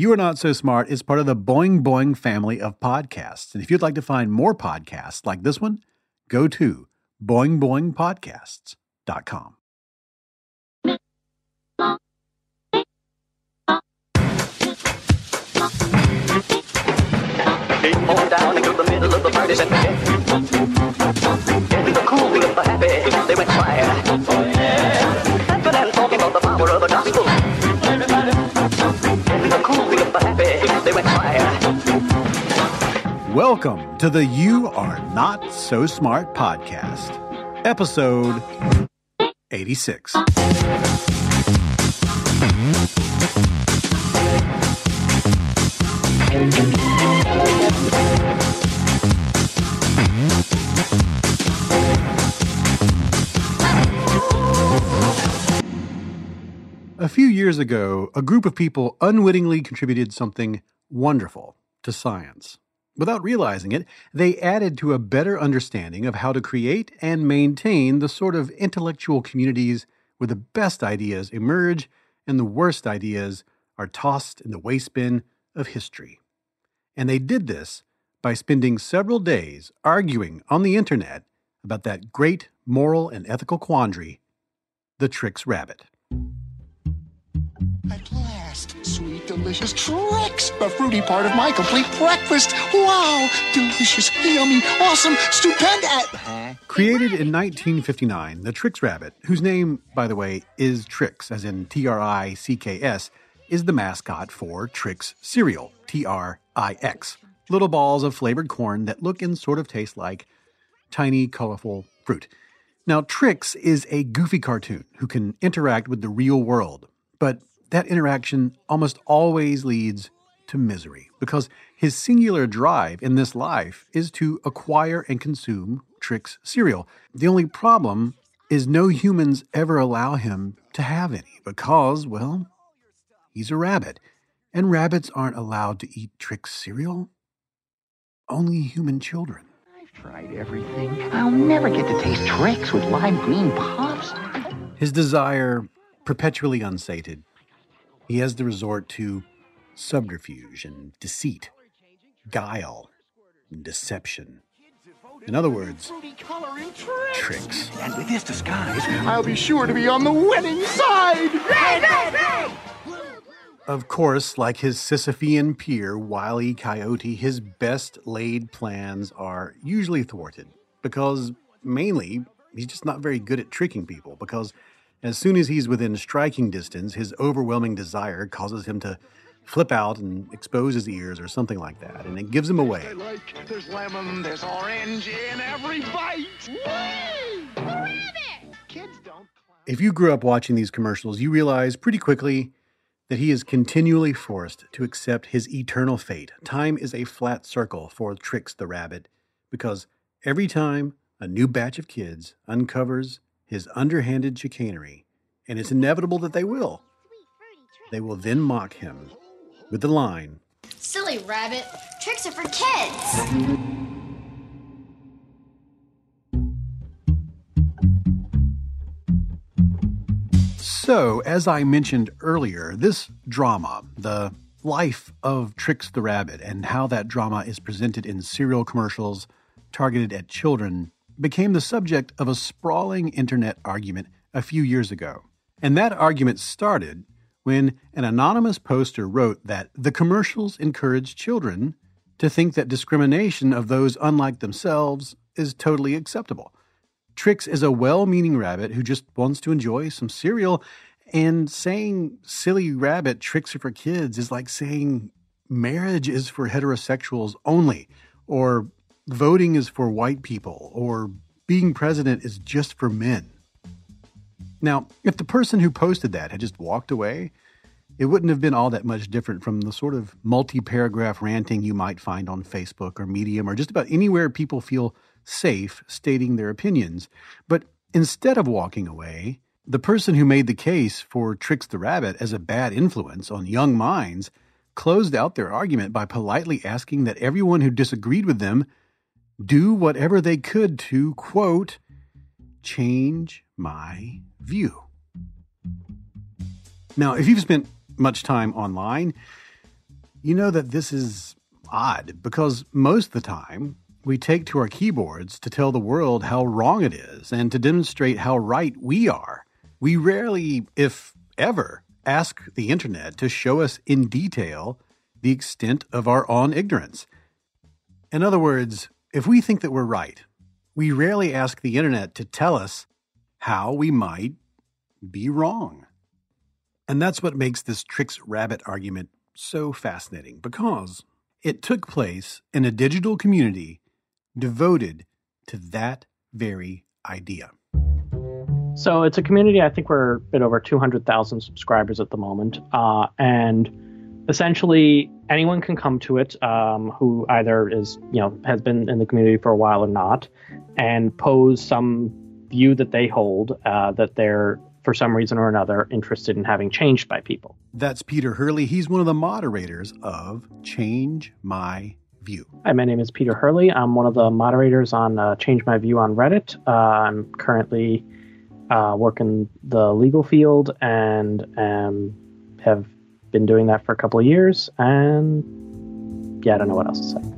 You Are Not So Smart is part of the Boing Boing family of podcasts. And if you'd like to find more podcasts like this one, go to boingboingpodcasts.com. They went talking about the power of the gospel. They went. Welcome to the You Are Not So Smart podcast, episode 86. A few years ago, a group of people unwittingly contributed something wonderful to science. Without realizing it, they added to a better understanding of how to create and maintain the sort of intellectual communities where the best ideas emerge and the worst ideas are tossed in the waste bin of history. And they did this by spending several days arguing on the internet about that great moral and ethical quandary the Trix Rabbit. At last, sweet, delicious Trix, the fruity part of my complete breakfast. Wow, delicious, yummy, awesome, stupendous. Created in 1959, the Trix Rabbit, whose name, by the way, is Trix, as in T R I C K S, is the mascot for Trix cereal, T R I X. Little balls of flavored corn that look and sort of taste like tiny, colorful fruit. Now, Trix is a goofy cartoon who can interact with the real world, but that interaction almost always leads to misery because his singular drive in this life is to acquire and consume Trix cereal. The only problem is no humans ever allow him to have any because, well, he's a rabbit, and rabbits aren't allowed to eat Trix cereal. Only human children. I've tried everything. I'll never get to taste Trix with lime green pops. His desire perpetually unsated, he has to resort to subterfuge and deceit, guile and deception. In other words, Fruity tricks. And with this disguise, I'll be sure to be on the winning side. Of course, like his Sisyphean peer, Wile E. Coyote, his best laid plans are usually thwarted because mainly he's just not very good at tricking people. Because as soon as he's within striking distance, his overwhelming desire causes him to flip out and expose his ears or something like that, and it gives him away. I like, there's lemon, there's orange in every bite. Kids don't. If you grew up watching these commercials, you realize pretty quickly that he is continually forced to accept his eternal fate. Time is a flat circle for Trix the Rabbit because every time a new batch of kids uncovers his underhanded chicanery, and it's inevitable that they will, they will then mock him with the line, Silly rabbit. Tricks are for kids. So, as I mentioned earlier, this drama, the life of Trix the Rabbit, and how that drama is presented in cereal commercials targeted at children, became the subject of a sprawling internet argument a few years ago. And that argument started when an anonymous poster wrote that the commercials encourage children to think that discrimination of those unlike themselves is totally acceptable. Trix is a well meaning rabbit who just wants to enjoy some cereal, and saying silly rabbit tricks are for kids is like saying marriage is for heterosexuals only, or voting is for white people, or being president is just for men. Now, if the person who posted that had just walked away, it wouldn't have been all that much different from the sort of multi paragraph ranting you might find on Facebook or Medium or just about anywhere people feel safe stating their opinions. But instead of walking away, the person who made the case for Trix the Rabbit as a bad influence on young minds closed out their argument by politely asking that everyone who disagreed with them do whatever they could to, quote, change my view. Now, if you've spent much time online, you know that this is odd because most of the time we take to our keyboards to tell the world how wrong it is and to demonstrate how right we are. We rarely, if ever, ask the internet to show us in detail the extent of our own ignorance. In other words, if we think that we're right, we rarely ask the internet to tell us how we might be wrong. And that's what makes this Trix Rabbit argument so fascinating because it took place in a digital community devoted to that very idea. So it's a community. I think we're a bit over 200,000 subscribers at the moment. Uh, and essentially, anyone can come to it um, who either is, you know, has been in the community for a while or not, and pose some view that they hold uh, that they're, for some reason or another, interested in having changed by people. That's Peter Hurley. He's one of the moderators of Change My View. Hi, my name is Peter Hurley. I'm one of the moderators on uh, Change My View on Reddit. Uh, I'm currently uh, working the legal field and um, have been doing that for a couple of years. And yeah, I don't know what else to say.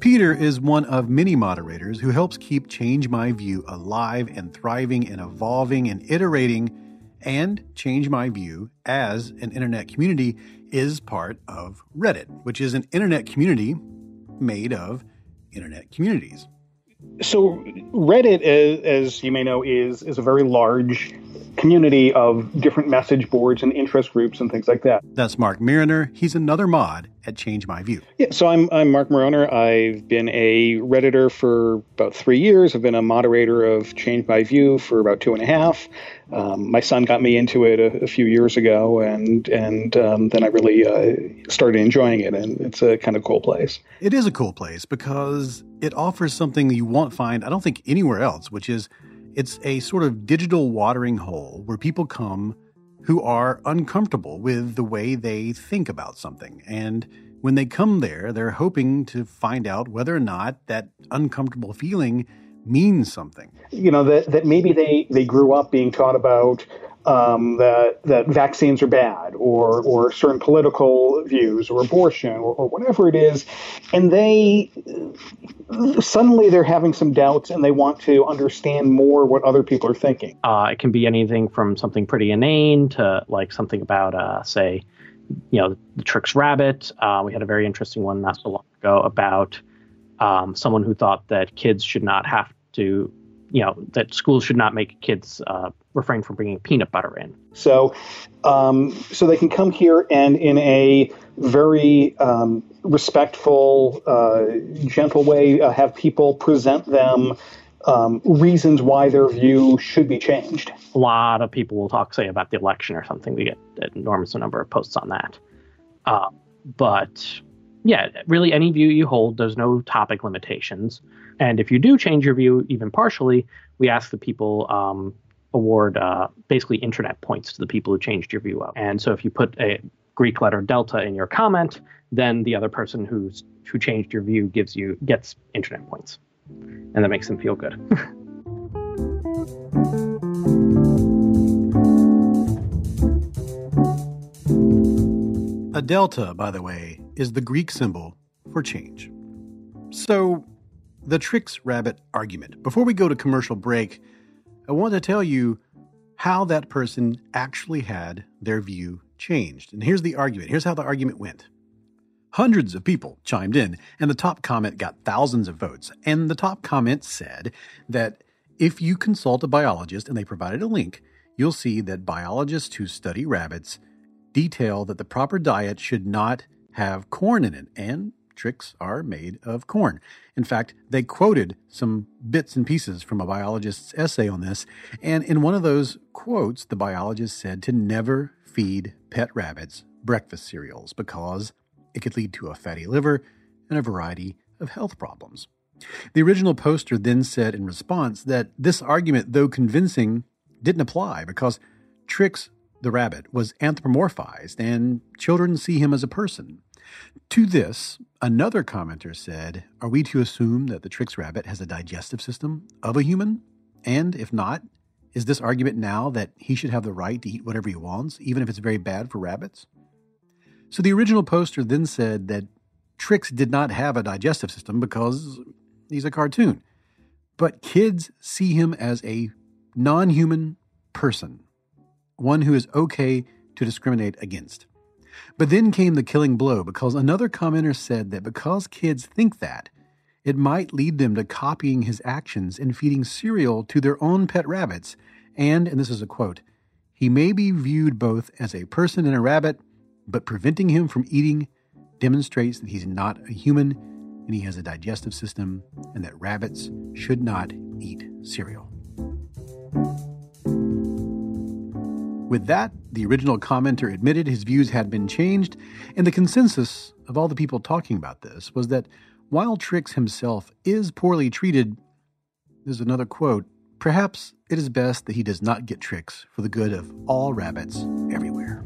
Peter is one of many moderators who helps keep Change My View alive and thriving and evolving and iterating. And Change My View as an internet community is part of Reddit, which is an internet community made of internet communities. So Reddit, as, as, you may know, is is a very large community of different message boards and interest groups and things like that. That's Mark Mariner. He's another mod at Change My View. Yeah, so I'm I'm Mark Mariner. I've been a redditor for about three years. I've been a moderator of Change My View for about two and a half. Um, my son got me into it a, a few years ago, and and um, then I really uh, started enjoying it, and it's a kind of cool place. It is a cool place because it offers something you won't find, I don't think, anywhere else, which is it's a sort of digital watering hole where people come who are uncomfortable with the way they think about something. And when they come there, they're hoping to find out whether or not that uncomfortable feeling means something. You know, that, that maybe they, they grew up being taught about um, that that vaccines are bad, or or certain political views, or abortion, or, or whatever it is, and they suddenly they're having some doubts, and they want to understand more what other people are thinking. Uh, it can be anything from something pretty inane to like something about, uh, say, you know, the Trix Rabbit. Uh, we had a very interesting one not so long ago about um, someone who thought that kids should not have to you know that schools should not make kids uh, refrain from bringing peanut butter in. So, um, so they can come here and in a very um, respectful, uh, gentle way uh, have people present them um, reasons why their view should be changed. A lot of people will talk, say, about the election or something. We get an enormous number of posts on that. Uh, but yeah, really, any view you hold, there's no topic limitations. And if you do change your view even partially, we ask the people um, award uh, basically internet points to the people who changed your view up. And so if you put a Greek letter delta in your comment, then the other person who's who changed your view gives you gets internet points, and that makes them feel good. a delta, by the way, is the Greek symbol for change. So the Trix Rabbit argument. Before we go to commercial break, I want to tell you how that person actually had their view changed. And here's the argument. Here's how the argument went. Hundreds of people chimed in, and the top comment got thousands of votes. And the top comment said that if you consult a biologist, and they provided a link, you'll see that biologists who study rabbits detail that the proper diet should not have corn in it. And Trix are made of corn. In fact, they quoted some bits and pieces from a biologist's essay on this, and in one of those quotes, the biologist said to never feed pet rabbits breakfast cereals because it could lead to a fatty liver and a variety of health problems. The original poster then said in response that this argument, though convincing, didn't apply because Trix the rabbit was anthropomorphized and children see him as a person. To this, another commenter said, Are we to assume that the Trix rabbit has a digestive system of a human? And if not, is this argument now that he should have the right to eat whatever he wants, even if it's very bad for rabbits? So the original poster then said that Trix did not have a digestive system because he's a cartoon. But kids see him as a non human person, one who is okay to discriminate against. But then came the killing blow because another commenter said that because kids think that, it might lead them to copying his actions and feeding cereal to their own pet rabbits. And, and this is a quote, he may be viewed both as a person and a rabbit, but preventing him from eating demonstrates that he's not a human and he has a digestive system and that rabbits should not eat cereal. With that, the original commenter admitted his views had been changed, and the consensus of all the people talking about this was that while Trix himself is poorly treated, there's another quote, perhaps it is best that he does not get Trix for the good of all rabbits everywhere.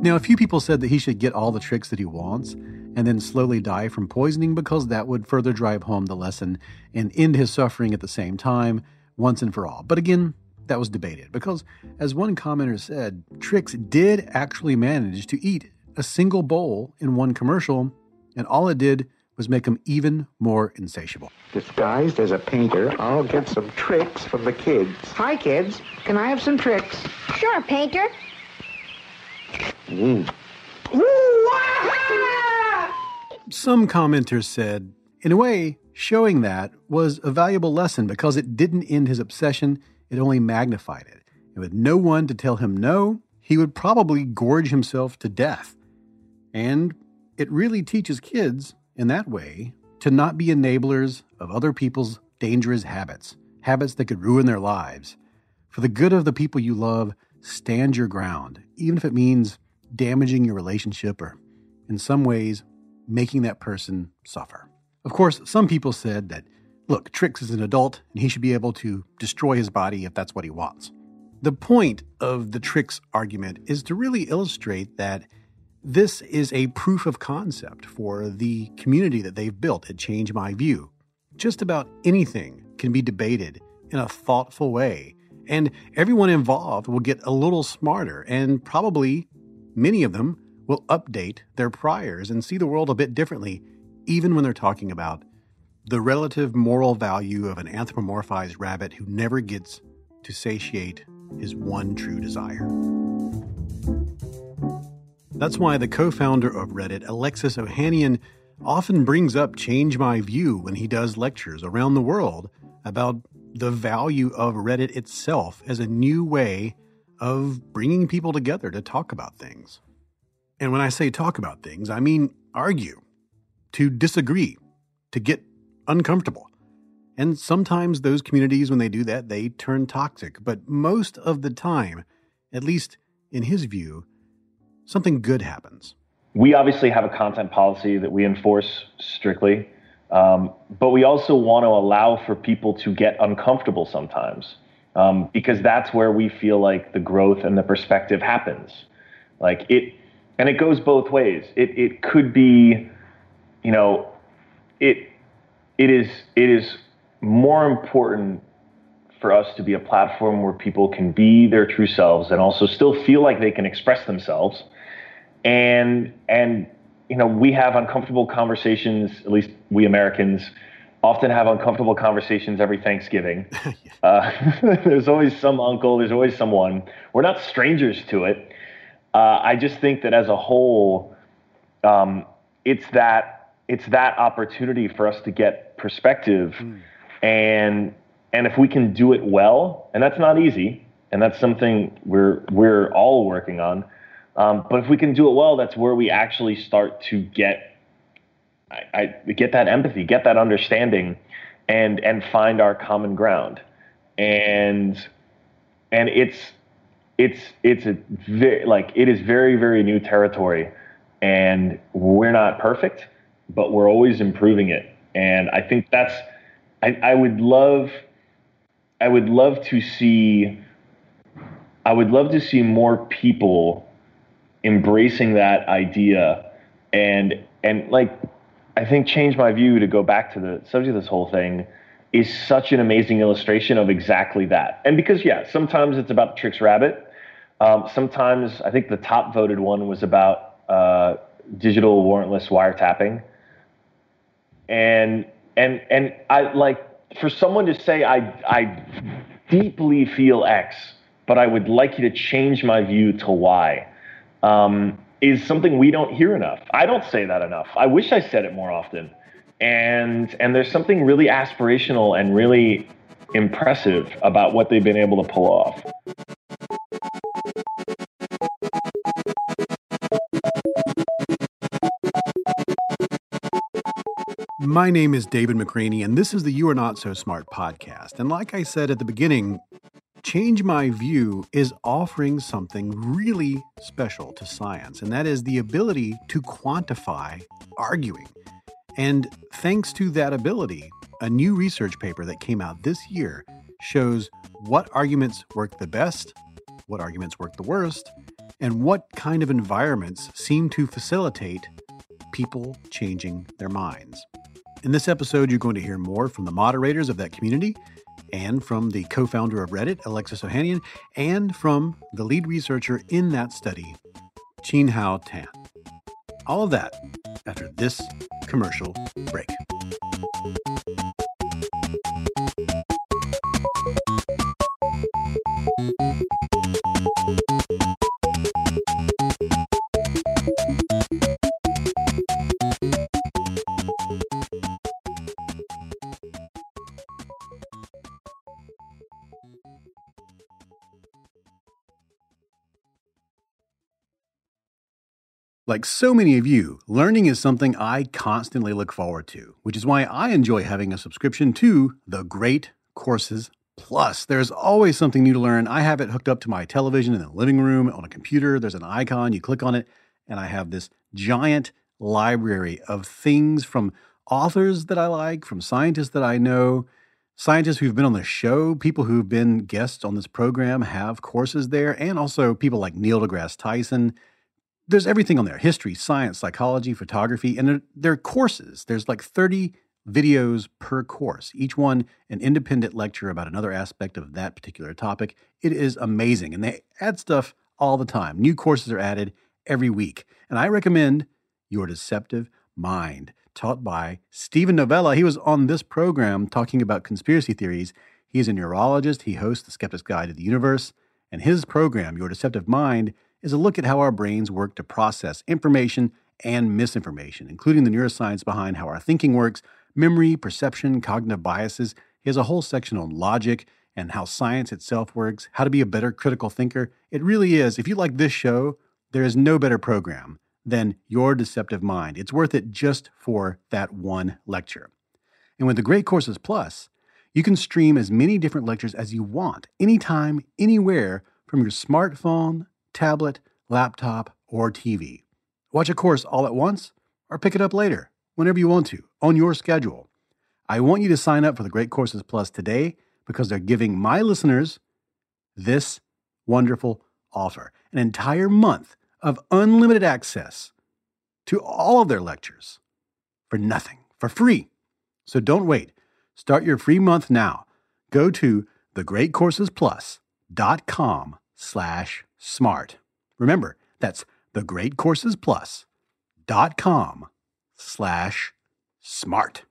Now, a few people said that he should get all the Trix that he wants, and then slowly die from poisoning because that would further drive home the lesson and end his suffering at the same time, once and for all. But again, that was debated because, as one commenter said, Trix did actually manage to eat a single bowl in one commercial, and all it did was make him even more insatiable. Disguised as a painter, I'll get some Trix from the kids. Hi, kids. Can I have some Trix? Sure, painter. Mm. Some commenters said, in a way, showing that was a valuable lesson because it didn't end his obsession, it only magnified it. And with no one to tell him no, he would probably gorge himself to death. And it really teaches kids, in that way, to not be enablers of other people's dangerous habits, habits that could ruin their lives. For the good of the people you love, stand your ground, even if it means damaging your relationship or, in some ways, making that person suffer. Of course, some people said that, look, Trix is an adult and he should be able to destroy his body if that's what he wants. The point of the Trix argument is to really illustrate that this is a proof of concept for the community that they've built at Change My View. Just about anything can be debated in a thoughtful way, and everyone involved will get a little smarter, and probably many of them will update their priors and see the world a bit differently, even when they're talking about the relative moral value of an anthropomorphized rabbit who never gets to satiate his one true desire. That's why the co founder of Reddit, Alexis Ohanian, often brings up Change My View when he does lectures around the world about the value of Reddit itself as a new way of bringing people together to talk about things. And when I say talk about things, I mean argue, to disagree, to get uncomfortable. And sometimes those communities, when they do that, they turn toxic. But most of the time, at least in his view, something good happens. We obviously have a content policy that we enforce strictly, um, but we also want to allow for people to get uncomfortable sometimes um, because that's where we feel like the growth and the perspective happens. Like it, and it goes both ways. It it could be, you know, it it is it is more important for us to be a platform where people can be their true selves and also still feel like they can express themselves. And and you know we have uncomfortable conversations at least we americans often have uncomfortable conversations every thanksgiving. Uh, there's always some uncle there's always someone. We're not strangers to it uh, I just think that as a whole, um, it's that it's that opportunity for us to get perspective, mm. and and if we can do it well, and that's not easy, and that's something we're we're all working on. Um, but if we can do it well, that's where we actually start to get I, I get that empathy, get that understanding, and and find our common ground. And and it's it's it's a very like it is very very new territory, and we're not perfect, but we're always improving it. And I think that's I, I would love I would love to see I would love to see more people embracing that idea and and like I think change my view to go back to the subject of this whole thing is such an amazing illustration of exactly that. And because yeah, sometimes it's about Trix Rabbit. Um, sometimes I think the top voted one was about uh, digital warrantless wiretapping. And and and I like for someone to say I I deeply feel X, but I would like you to change my view to Y. Um, is something we don't hear enough. I don't say that enough. I wish I said it more often. And and there's something really aspirational and really impressive about what they've been able to pull off. My name is David McRaney, and this is the You Are Not So Smart podcast. And like I said at the beginning, Change My View is offering something really special to science, and that is the ability to quantify arguing. And thanks to that ability, a new research paper that came out this year shows what arguments work the best, what arguments work the worst, and what kind of environments seem to facilitate people changing their minds. In this episode, you're going to hear more from the moderators of that community and from the co founder of Reddit, Alexis Ohanian, and from the lead researcher in that study, Chenhao Tan. All of that after this commercial break. Like so many of you, learning is something I constantly look forward to, which is why I enjoy having a subscription to the Great Courses Plus. There's always something new to learn. I have it hooked up to my television in the living room on a computer. There's an icon, you click on it, and I have this giant library of things from authors that I like, from scientists that I know, scientists who've been on the show, people who've been guests on this program have courses there, and also people like Neil deGrasse Tyson there's everything on there history, science, psychology, photography, and there, are courses. There's like 30 videos per course, each one an independent lecture about another aspect of that particular topic. It is amazing. And they add stuff all the time. New courses are added every week. And I recommend Your Deceptive Mind, taught by Steven Novella. He was on this program talking about conspiracy theories. He's a neurologist, he hosts The Skeptic's Guide to the Universe. And his program, Your Deceptive Mind, is a look at how our brains work to process information and misinformation, including the neuroscience behind how our thinking works, memory, perception, cognitive biases. He has a whole section on logic and how science itself works, how to be a better critical thinker. It really is. If you like this show, there is no better program than Your Deceptive Mind. It's worth it just for that one lecture. And with the Great Courses Plus, you can stream as many different lectures as you want, anytime, anywhere, from your smartphone, tablet, laptop, or TV. Watch a course all at once or pick it up later, whenever you want to, on your schedule. I want you to sign up for the Great Courses Plus today because they're giving my listeners this wonderful offer an entire month of unlimited access to all of their lectures for nothing, for free. So don't wait. Start your free month now. Go to thegreatcoursesplus.com slash smart. Remember, that's thegreatcoursesplus.com slash smart.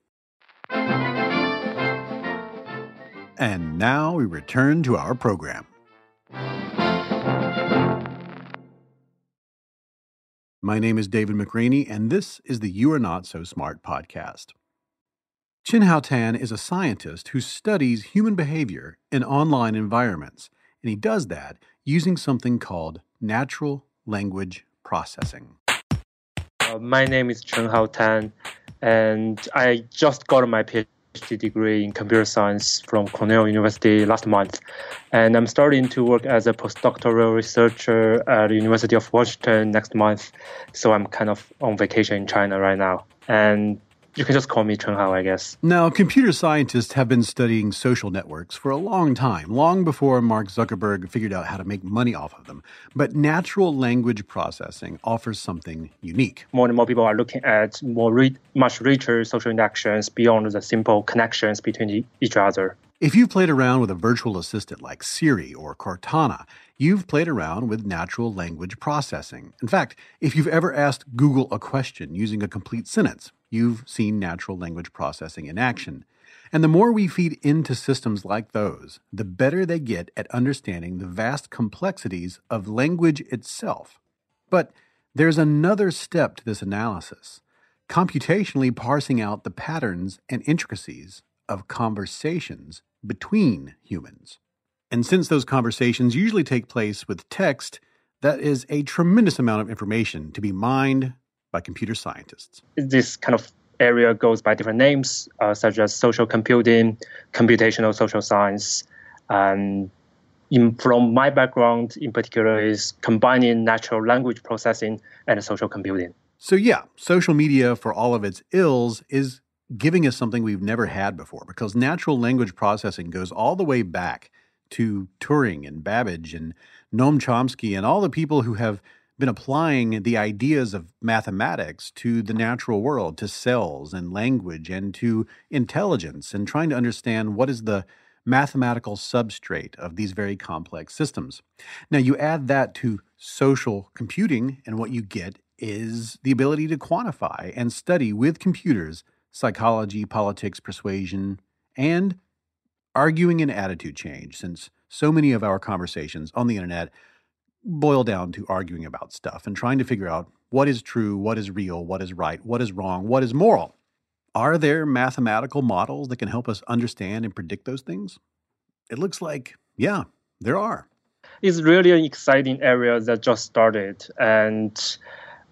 And now we return to our program. My name is David McRaney, and this is the You Are Not So Smart podcast. Chenhao Tan is a scientist who studies human behavior in online environments And he does that using something called natural language processing. Uh, my name is Chenhao Tan, and I just got my PhD degree in computer science from Cornell University last month. And I'm starting to work as a postdoctoral researcher at the University of Washington next month. So I'm kind of on vacation in China right now. And you can just call me Chenhao, I guess. Now, computer scientists have been studying social networks for a long time, long before Mark Zuckerberg figured out how to make money off of them. But natural language processing offers something unique. More and more people are looking at more re- much richer social interactions beyond the simple connections between each other. If you've played around with a virtual assistant like Siri or Cortana, you've played around with natural language processing. In fact, if you've ever asked Google a question using a complete sentence, you've seen natural language processing in action. And the more we feed into systems like those, the better they get at understanding the vast complexities of language itself. But there's another step to this analysis computationally parsing out the patterns and intricacies of conversations between humans. And since those conversations usually take place with text, that is a tremendous amount of information to be mined by computer scientists. This kind of area goes by different names, uh, such as social computing, computational social science, and in, from my background in particular is combining natural language processing and social computing. So yeah, social media for all of its ills is giving us something we've never had before because natural language processing goes all the way back to Turing and Babbage and Noam Chomsky and all the people who have been applying the ideas of mathematics to the natural world, to cells and language and to intelligence, and trying to understand what is the mathematical substrate of these very complex systems. Now, you add that to social computing, and what you get is the ability to quantify and study with computers psychology, politics, persuasion, and arguing and attitude change, since so many of our conversations on the internet boil down to arguing about stuff and trying to figure out what is true, what is real, what is right, what is wrong, what is moral. Are there mathematical models that can help us understand and predict those things? It looks like, yeah, there are. It's really an exciting area that just started, and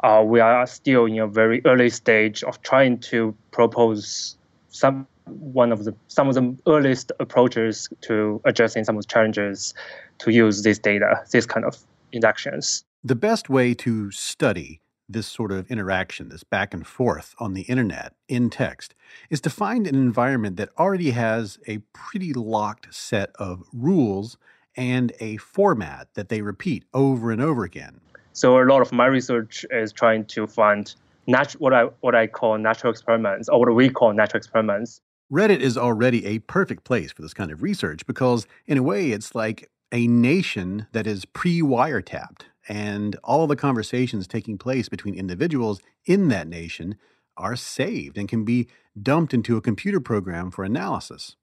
uh, we are still in a very early stage of trying to propose some one of the some of the earliest approaches to addressing some of the challenges to use this data, this kind of inductions. The best way to study this sort of interaction, this back and forth on the internet in text, is to find an environment that already has a pretty locked set of rules and a format that they repeat over and over again. So a lot of my research is trying to find nat- what I what I call natural experiments, or what we call natural experiments. Reddit is already a perfect place for this kind of research because, in a way, it's like a nation that is pre wiretapped, and all the conversations taking place between individuals in that nation are saved and can be dumped into a computer program for analysis.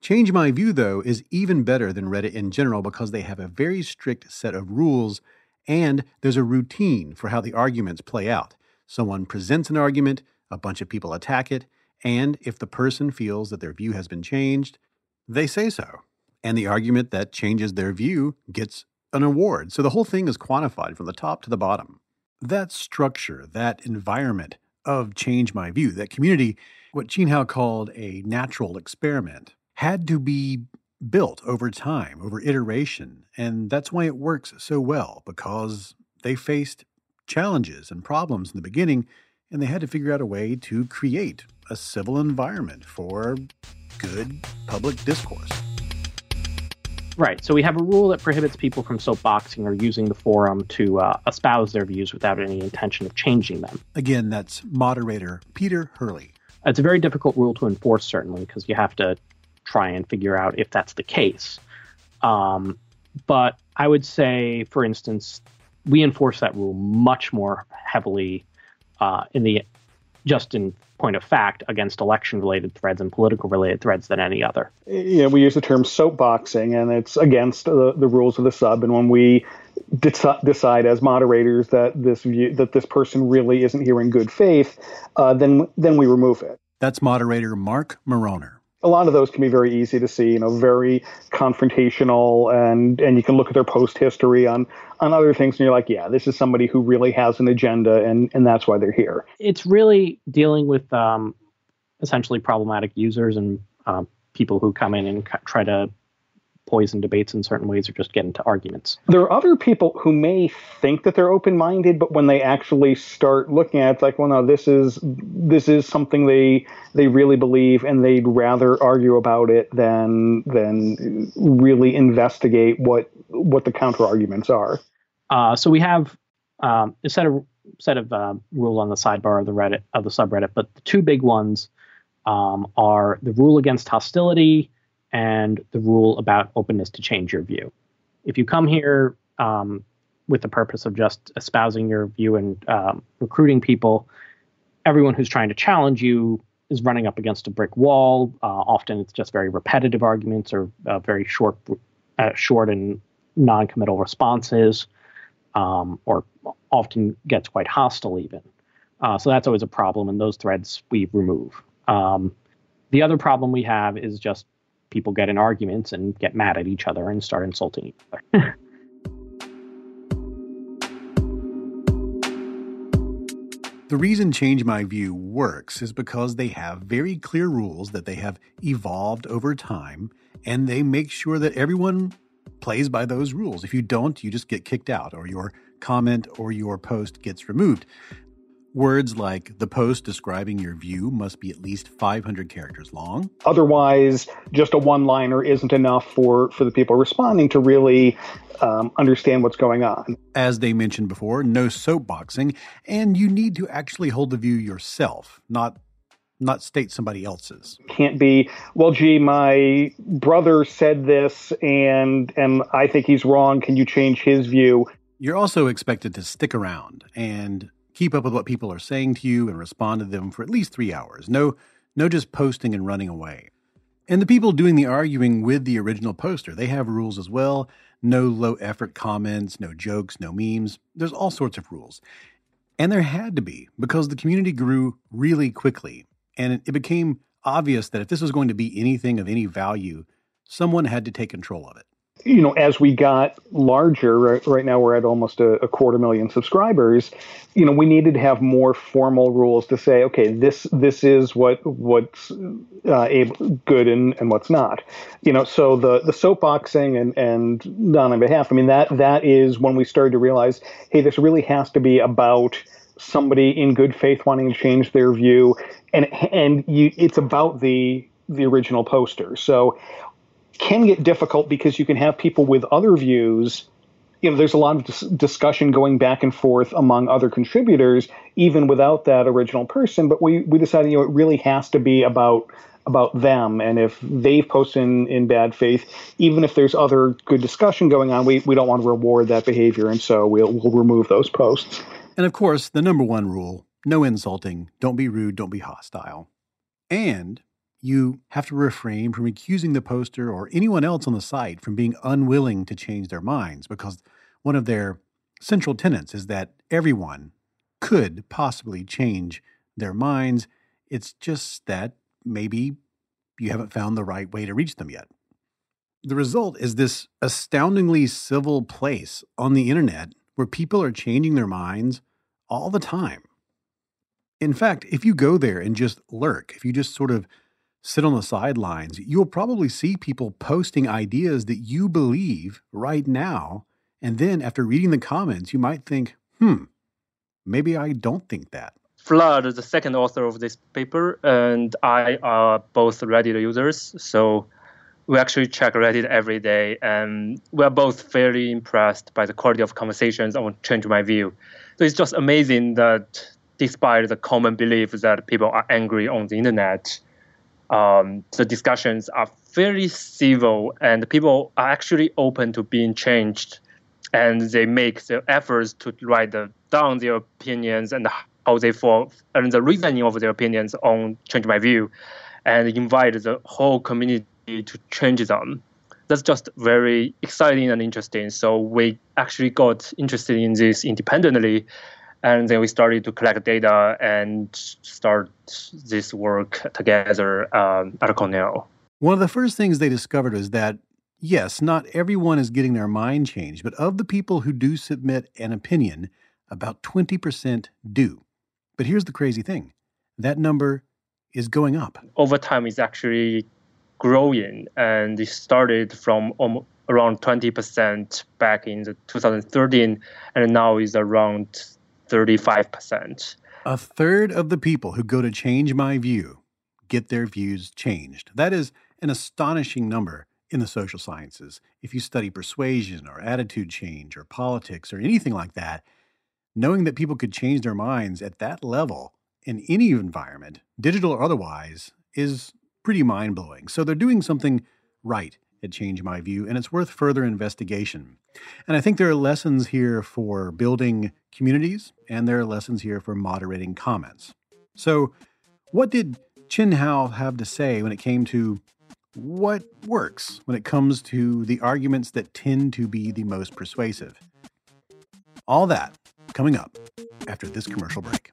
Change My View, though, is even better than Reddit in general because they have a very strict set of rules and there's a routine for how the arguments play out. Someone presents an argument, a bunch of people attack it, and if the person feels that their view has been changed, they say so and the argument that changes their view gets an award. So the whole thing is quantified from the top to the bottom. That structure, that environment of Change My View, that community, what Chenhao called a natural experiment, had to be built over time, over iteration. And that's why it works so well, because they faced challenges and problems in the beginning, and they had to figure out a way to create a civil environment for good public discourse. Right. So we have a rule that prohibits people from soapboxing or using the forum to uh, espouse their views without any intention of changing them. Again, that's moderator Peter Hurley. It's a very difficult rule to enforce, certainly, because you have to try and figure out if that's the case. Um, but I would say, for instance, we enforce that rule much more heavily uh, in the just in point of fact against election related threads and political related threads than any other. Yeah, we use the term soapboxing, and it's against the, the rules of the sub. And when we de- decide as moderators that this view, that this person really isn't here in good faith, uh, then then we remove it. That's moderator Mark Moroner. A lot of those can be very easy to see, you know, very confrontational and and you can look at their post history on on other things and you're like, yeah, this is somebody who really has an agenda and and that's why they're here. It's really dealing with um, essentially problematic users and um, people who come in and try to poison debates in certain ways or just get into arguments. There are other people who may think that they're open-minded, but when they actually start looking at it, it's like, well, no, this is this is something they they really believe, and they'd rather argue about it than than really investigate what what the counter arguments are. Uh, so we have um, a set of set of uh, rules on the sidebar of the Reddit of the subreddit, but the two big ones um, are the rule against hostility and the rule about openness to change your view. If you come here um, with the purpose of just espousing your view and um, recruiting people, everyone who's trying to challenge you is running up against a brick wall. Uh, often it's just very repetitive arguments or uh, very short, uh, short and non-committal responses, um, or often gets quite hostile even. Uh, so that's always a problem, and those threads we remove. Um, the other problem we have is just people get in arguments and get mad at each other and start insulting each other. The reason Change My View works is because they have very clear rules that they have evolved over time, and they make sure that everyone plays by those rules. If you don't, you just get kicked out, or your comment or your post gets removed. Words like the post describing your view must be at least 500 characters long. Otherwise, just a one liner isn't enough for, for the people responding to really um, understand what's going on. As they mentioned before, no soapboxing, and you need to actually hold the view yourself, not not state somebody else's. Can't be, well, gee, my brother said this and and I think he's wrong. Can you change his view? You're also expected to stick around and keep up with what people are saying to you and respond to them for at least three hours. No, no just posting and running away. And the people doing the arguing with the original poster, they have rules as well. No low effort comments, no jokes, no memes. There's all sorts of rules. And there had to be because the community grew really quickly. And it became obvious that if this was going to be anything of any value, someone had to take control of it you know, as we got larger, right, right now we're at almost a, a, quarter million subscribers. You know, we needed to have more formal rules to say, okay, this this is what what's uh, able, good and, and what's not. You know, so the the soapboxing and and on behalf. I mean, that that is when we started to realize, hey, this really has to be about somebody in good faith wanting to change their view, and and you, it's about the the original poster. So can get difficult because you can have people with other views. You know, there's a lot of dis- discussion going back and forth among other contributors, even without that original person. But we we decided, you know, it really has to be about about them. And if they've posted in, in bad faith, even if there's other good discussion going on, we, we don't want to reward that behavior. And so we'll, we'll remove those posts. And of course, the number one rule no insulting, don't be rude, don't be hostile. And you have to refrain from accusing the poster or anyone else on the site from being unwilling to change their minds because one of their central tenets is that everyone could possibly change their minds. It's just that maybe you haven't found the right way to reach them yet. The result is this astoundingly civil place on the internet where people are changing their minds all the time. In fact, if you go there and just lurk, if you just sort of sit on the sidelines, you'll probably see people posting ideas that you believe right now. And then after reading the comments, you might think, hmm, maybe I don't think that. Vlad, is the second author of this paper, and I are both Reddit users. So we actually check Reddit every day, and we're both fairly impressed by the quality of conversations on Change My View. So it's just amazing that despite the common belief that people are angry on the internet, um, the discussions are very civil and people are actually open to being changed. And they make the efforts to write the, down their opinions and how they feel and the reasoning of their opinions on change my view and invite the whole community to change them. That's just very exciting and interesting. So we actually got interested in this independently and then we started to collect data and start this work together um, at Cornell. One of the first things they discovered was that yes, not everyone is getting their mind changed, but of the people who do submit an opinion, about 20% do. But here's the crazy thing that number is going up. Over time, it's actually growing, and it started from around 20% back in 2013, and now is around 35%. A third of the people who go to Change My View get their views changed. That is an astonishing number in the social sciences. If you study persuasion or attitude change or politics or anything like that, knowing that people could change their minds at that level in any environment, digital or otherwise, is pretty mind blowing. So they're doing something right at Change My View, and it's worth further investigation. And I think there are lessons here for building communities, and there are lessons here for moderating comments. So, what did Chenhao have to say when it came to what works when it comes to the arguments that tend to be the most persuasive? All that coming up after this commercial break.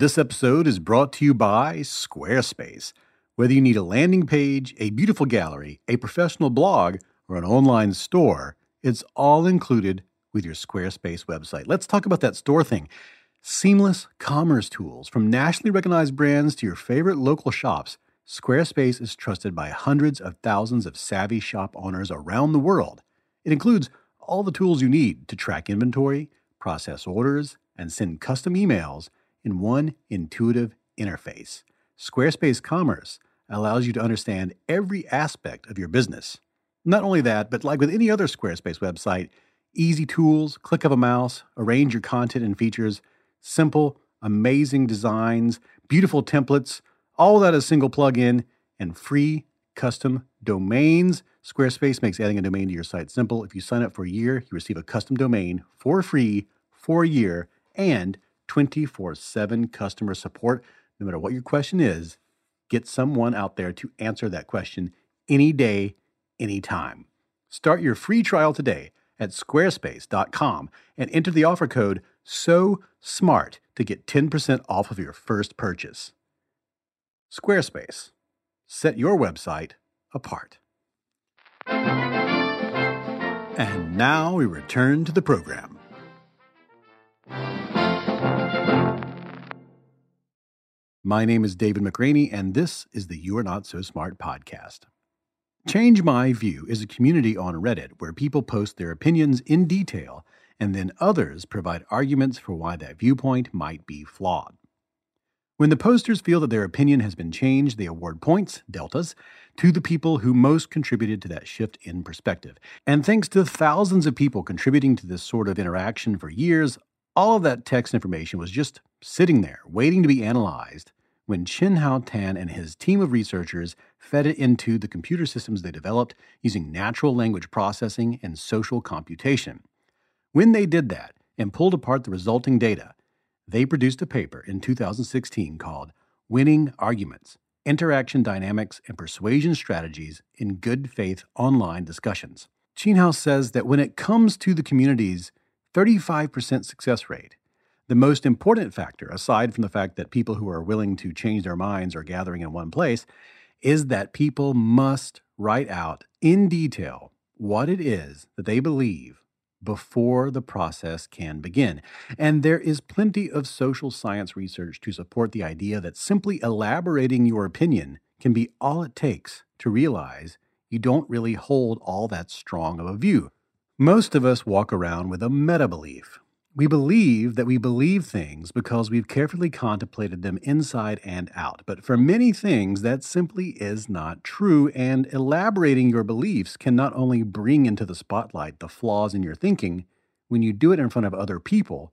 This episode is brought to you by Squarespace. Whether you need a landing page, a beautiful gallery, a professional blog, or an online store, it's all included with your Squarespace website. Let's talk about that store thing. Seamless commerce tools from nationally recognized brands to your favorite local shops. Squarespace is trusted by hundreds of thousands of savvy shop owners around the world. It includes all the tools you need to track inventory, process orders, and send custom emails in one intuitive interface. Squarespace Commerce allows you to understand every aspect of your business. Not only that, but like with any other Squarespace website, easy tools, click of a mouse, arrange your content and features, simple, amazing designs, beautiful templates, all that is single plugin, and free custom domains. Squarespace makes adding a domain to your site simple. If you sign up for a year, you receive a custom domain for free for a year and 24 7 customer support. No matter what your question is, get someone out there to answer that question any day, anytime. Start your free trial today at squarespace.com and enter the offer code so smart to get 10% off of your first purchase. Squarespace. Set your website apart. And now we return to the program. My name is David McRaney, and this is the You Are Not So Smart podcast. Change My View is a community on Reddit where people post their opinions in detail, and then others provide arguments for why that viewpoint might be flawed. When the posters feel that their opinion has been changed, they award points, deltas, to the people who most contributed to that shift in perspective. And thanks to thousands of people contributing to this sort of interaction for years, all of that text information was just sitting there, waiting to be analyzed, when Chenhao Tan and his team of researchers fed it into the computer systems they developed using natural language processing and social computation. When they did that and pulled apart the resulting data, they produced a paper in 2016 called Winning Arguments Interaction Dynamics and Persuasion Strategies in Good Faith Online Discussions. Chenhao says that when it comes to the community's 35% success rate, the most important factor, aside from the fact that people who are willing to change their minds are gathering in one place, is that people must write out in detail what it is that they believe before the process can begin. And there is plenty of social science research to support the idea that simply elaborating your opinion can be all it takes to realize you don't really hold all that strong of a view. Most of us walk around with a meta belief, we believe that we believe things because we've carefully contemplated them inside and out. But for many things, that simply is not true. And elaborating your beliefs can not only bring into the spotlight the flaws in your thinking, when you do it in front of other people,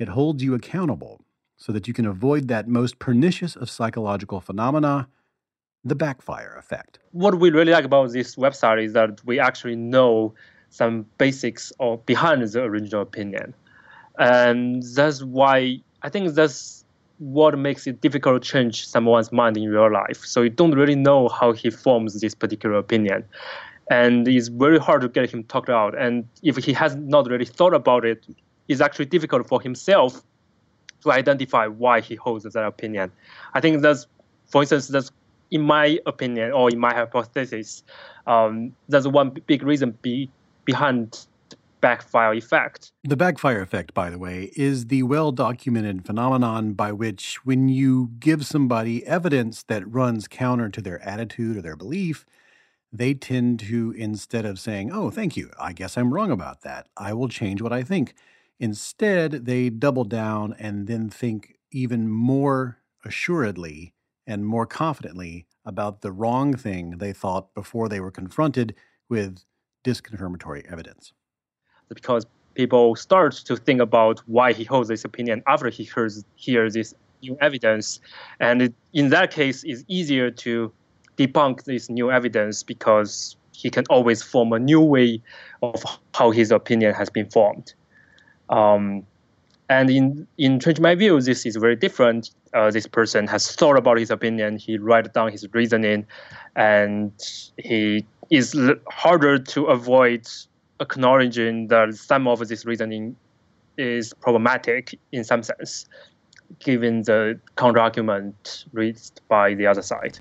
it holds you accountable so that you can avoid that most pernicious of psychological phenomena, the backfire effect. What we really like about this website is that we actually know some basics or behind the original opinion. And that's why I think that's what makes it difficult to change someone's mind in real life. So you don't really know how he forms this particular opinion. And it's very hard to get him talked out. And if he has not really thought about it, it's actually difficult for himself to identify why he holds that opinion. I think that's, for instance, that's in my opinion or in my hypothesis, um, that's one big reason be, behind backfire effect. The backfire effect, by the way, is the well documented phenomenon by which when you give somebody evidence that runs counter to their attitude or their belief, they tend to, instead of saying, Oh, thank you, I guess I'm wrong about that, I will change what I think. Instead, they double down and then think even more assuredly and more confidently about the wrong thing they thought before they were confronted with disconfirmatory evidence because people start to think about why he holds this opinion after he hears hears this new evidence, and it, in that case, it's easier to debunk this new evidence because he can always form a new way of how his opinion has been formed. Um, and in in Change My View, this is very different. Uh, this person has thought about his opinion. He write down his reasoning, and he is harder to avoid acknowledging that some of this reasoning is problematic in some sense, given the counterargument raised by the other side.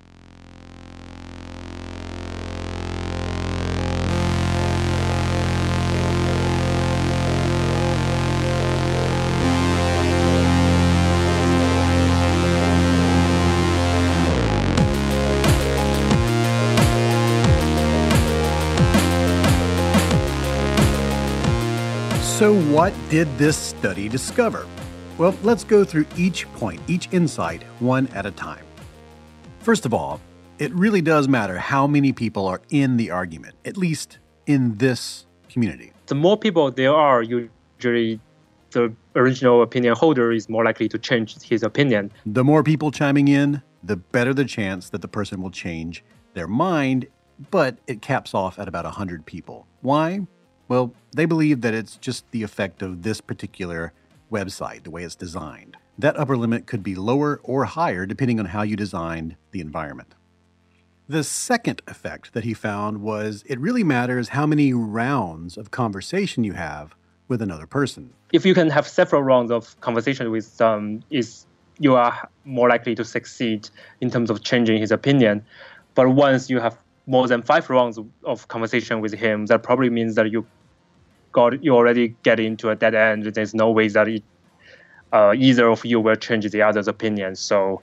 Did this study discover? Well, let's go through each point, each insight, one at a time. First of all, it really does matter how many people are in the argument, at least in this community. The more people there are, usually the original opinion holder is more likely to change his opinion. The more people chiming in, the better the chance that the person will change their mind, but it caps off at about 100 people. Why? Well, they believe that it's just the effect of this particular website, the way it's designed. That upper limit could be lower or higher depending on how you designed the environment. The second effect that he found was it really matters how many rounds of conversation you have with another person. If you can have several rounds of conversation with some, is you are more likely to succeed in terms of changing his opinion. But once you have more than five rounds of conversation with him, that probably means that you got you already get into a dead end. There's no way that it, uh, either of you will change the other's opinion. So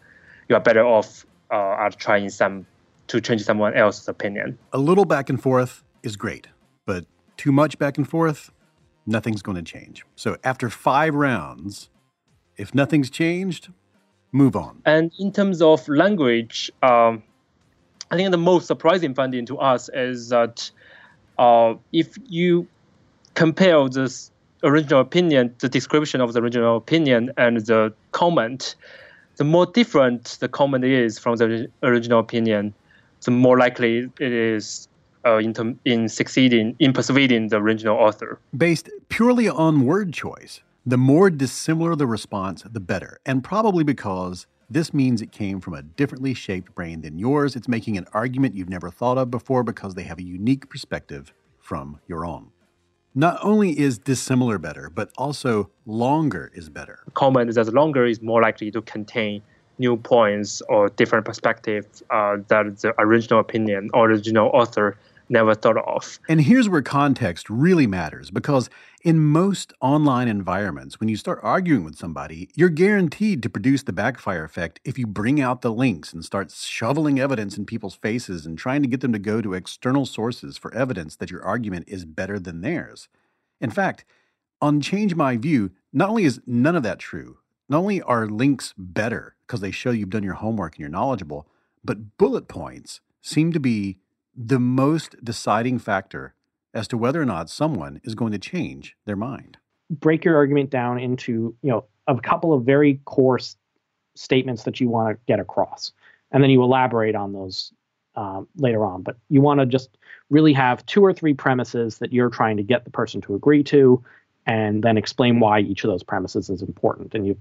you are better off uh, at trying some to change someone else's opinion. A little back and forth is great, but too much back and forth, nothing's going to change. So after five rounds, if nothing's changed, move on. And in terms of language, um, I think the most surprising finding to us is that uh, if you compare this original opinion, the description of the original opinion, and the comment, the more different the comment is from the original opinion, the more likely it is uh, in, term, in succeeding in persuading the original author. Based purely on word choice, the more dissimilar the response, the better, and probably because this means it came from a differently shaped brain than yours. It's making an argument you've never thought of before because they have a unique perspective from your own. Not only is dissimilar better, but also longer is better. Comment that longer is more likely to contain new points or different perspectives uh, that the original opinion or original author never thought of. And here's where context really matters because in most online environments, when you start arguing with somebody, you're guaranteed to produce the backfire effect if you bring out the links and start shoveling evidence in people's faces and trying to get them to go to external sources for evidence that your argument is better than theirs. In fact, on Change My View, not only is none of that true, not only are links better because they show you've done your homework and you're knowledgeable, but bullet points seem to be the most deciding factor as to whether or not someone is going to change their mind. Break your argument down into, you know, a couple of very coarse statements that you want to get across. And then you elaborate on those um, later on. But you want to just really have two or three premises that you're trying to get the person to agree to, and then explain why each of those premises is important. And you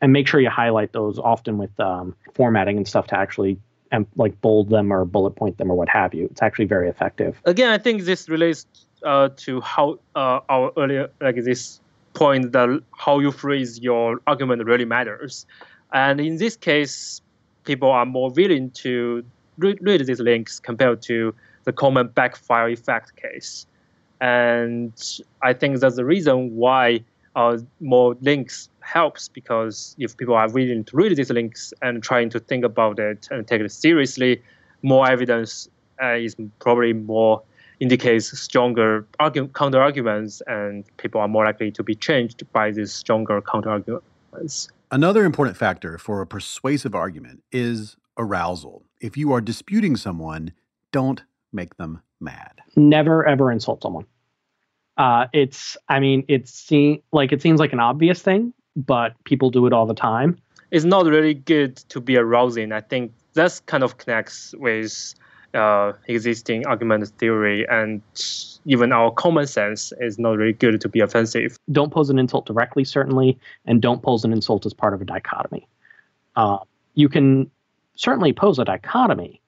and make sure you highlight those often with um, formatting and stuff to actually and like bold them or bullet point them or what have you. It's actually very effective. Again, I think this relates uh, to how uh, our earlier like this point that how you phrase your argument really matters. And in this case, people are more willing to read, read these links compared to the common backfire effect case. And I think that's the reason why uh, more links helps because if people are willing to read these links and trying to think about it and take it seriously, more evidence uh, is probably more indicates stronger argu- counter arguments, and people are more likely to be changed by these stronger counter arguments. Another important factor for a persuasive argument is arousal. If you are disputing someone, don't make them mad. Never ever insult someone. Uh, it's, I mean, it's see, like it seems like an obvious thing, but people do it all the time. It's not really good to be arousing. I think that's kind of connects with uh, existing argument theory and even our common sense is not really good to be offensive. Don't pose an insult directly, certainly, and don't pose an insult as part of a dichotomy. Uh, you can certainly pose a dichotomy,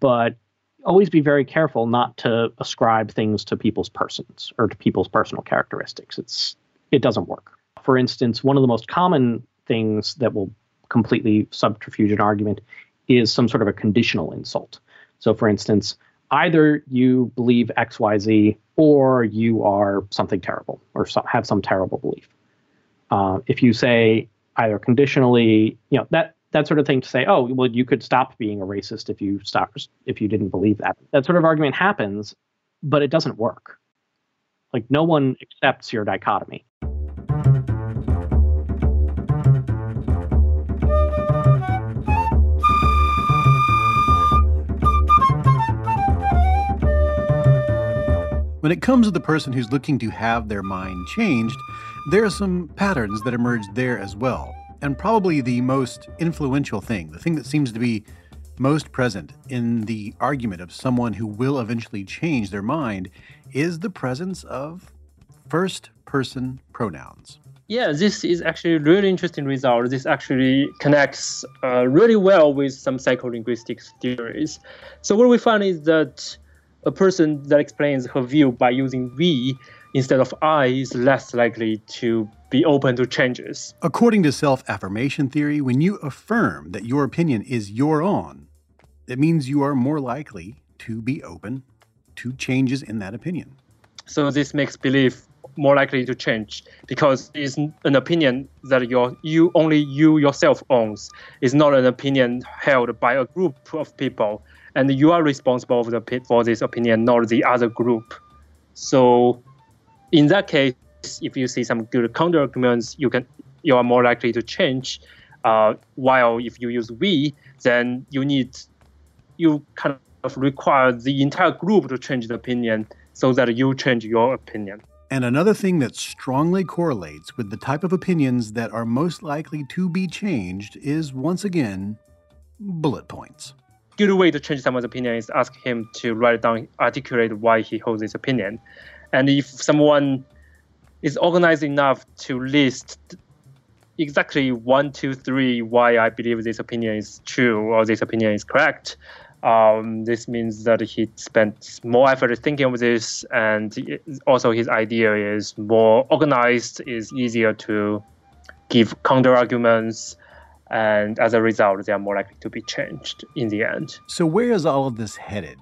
but always be very careful not to ascribe things to people's persons or to people's personal characteristics. It's it doesn't work. For instance, one of the most common things that will completely subterfuge an argument is some sort of a conditional insult. So, for instance, either you believe X, Y, Z, or you are something terrible or have some terrible belief. Uh, if you say either conditionally, you know that that sort of thing to say, oh, well, you could stop being a racist if you stop if you didn't believe that. That sort of argument happens, but it doesn't work. Like no one accepts your dichotomy. When it comes to the person who's looking to have their mind changed, there are some patterns that emerge there as well. And probably the most influential thing, the thing that seems to be most present in the argument of someone who will eventually change their mind, is the presence of first person pronouns. Yeah, this is actually really interesting result. This actually connects uh, really well with some psycholinguistics theories. So, what we find is that a person that explains her view by using we instead of I is less likely to be open to changes. According to self affirmation theory, when you affirm that your opinion is your own, it means you are more likely to be open to changes in that opinion. So this makes belief more likely to change because it's an opinion that your you only you yourself owns. It's not an opinion held by a group of people and you are responsible for, the, for this opinion, not the other group. So, in that case, if you see some good counter arguments, you can you are more likely to change. Uh, while if you use we, then you need you kind of require the entire group to change the opinion so that you change your opinion. And another thing that strongly correlates with the type of opinions that are most likely to be changed is once again bullet points good way to change someone's opinion is ask him to write down, articulate why he holds this opinion. And if someone is organized enough to list exactly one, two, three why I believe this opinion is true or this opinion is correct, um, this means that he spent more effort thinking of this, and also his idea is more organized, is easier to give counter arguments, and as a result, they are more likely to be changed in the end. So, where is all of this headed?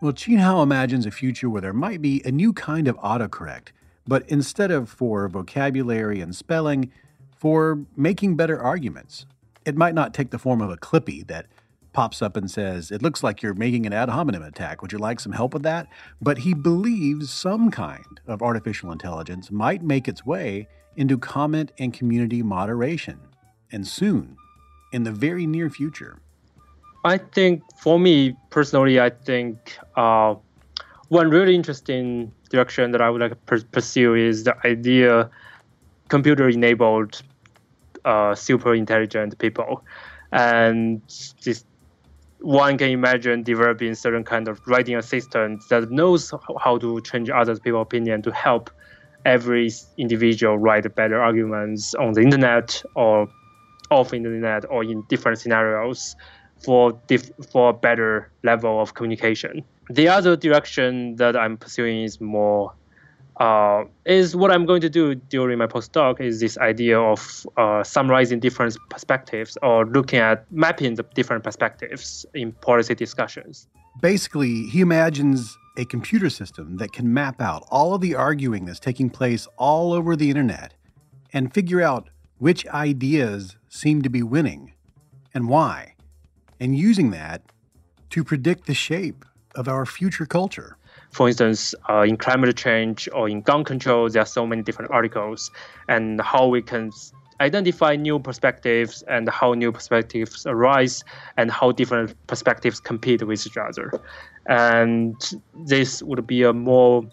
Well, Chenhao imagines a future where there might be a new kind of autocorrect, but instead of for vocabulary and spelling, for making better arguments. It might not take the form of a clippy that pops up and says, It looks like you're making an ad hominem attack. Would you like some help with that? But he believes some kind of artificial intelligence might make its way into comment and community moderation and soon, in the very near future? I think for me personally, I think uh, one really interesting direction that I would like to per- pursue is the idea computer enabled uh, super intelligent people. And this one can imagine developing certain kind of writing assistant that knows how to change other people's opinion to help every individual write better arguments on the internet or off the internet or in different scenarios for dif- for a better level of communication. The other direction that I'm pursuing is more uh, is what I'm going to do during my postdoc is this idea of uh, summarizing different perspectives or looking at mapping the different perspectives in policy discussions. Basically, he imagines a computer system that can map out all of the arguing that's taking place all over the internet and figure out which ideas seem to be winning and why, and using that to predict the shape of our future culture. For instance, uh, in climate change or in gun control, there are so many different articles, and how we can identify new perspectives and how new perspectives arise and how different perspectives compete with each other. And this would be a more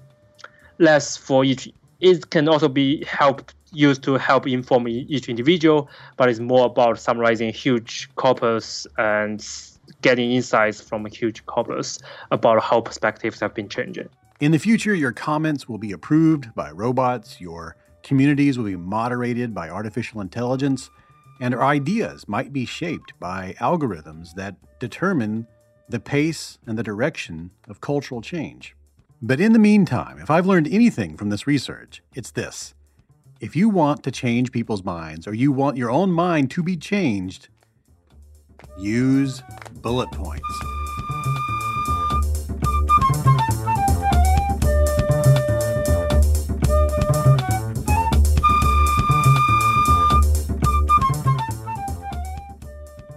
less for each. It can also be helped used to help inform each individual, but it's more about summarizing huge corpus and getting insights from a huge corpus about how perspectives have been changing. In the future, your comments will be approved by robots, your communities will be moderated by artificial intelligence, and our ideas might be shaped by algorithms that determine the pace and the direction of cultural change. But in the meantime, if I've learned anything from this research, it's this. If you want to change people's minds or you want your own mind to be changed, use bullet points.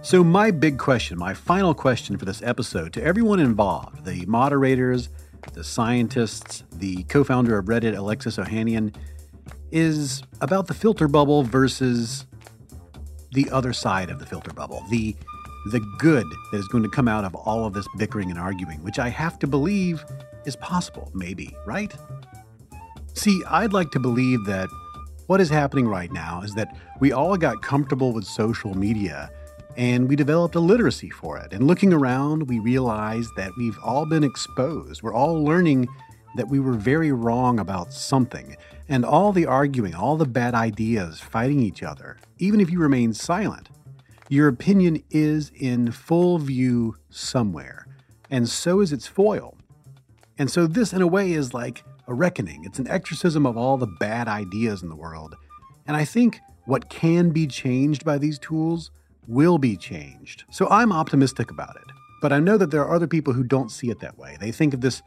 So, my big question, my final question for this episode to everyone involved the moderators, the scientists, the co founder of Reddit, Alexis Ohanian is about the filter bubble versus the other side of the filter bubble, the the good that is going to come out of all of this bickering and arguing, which I have to believe is possible, maybe, right? See, I'd like to believe that what is happening right now is that we all got comfortable with social media and we developed a literacy for it. And looking around, we realize that we've all been exposed. We're all learning that we were very wrong about something. And all the arguing, all the bad ideas fighting each other, even if you remain silent, your opinion is in full view somewhere, and so is its foil. And so, this, in a way, is like a reckoning. It's an exorcism of all the bad ideas in the world. And I think what can be changed by these tools will be changed. So, I'm optimistic about it. But I know that there are other people who don't see it that way. They think of this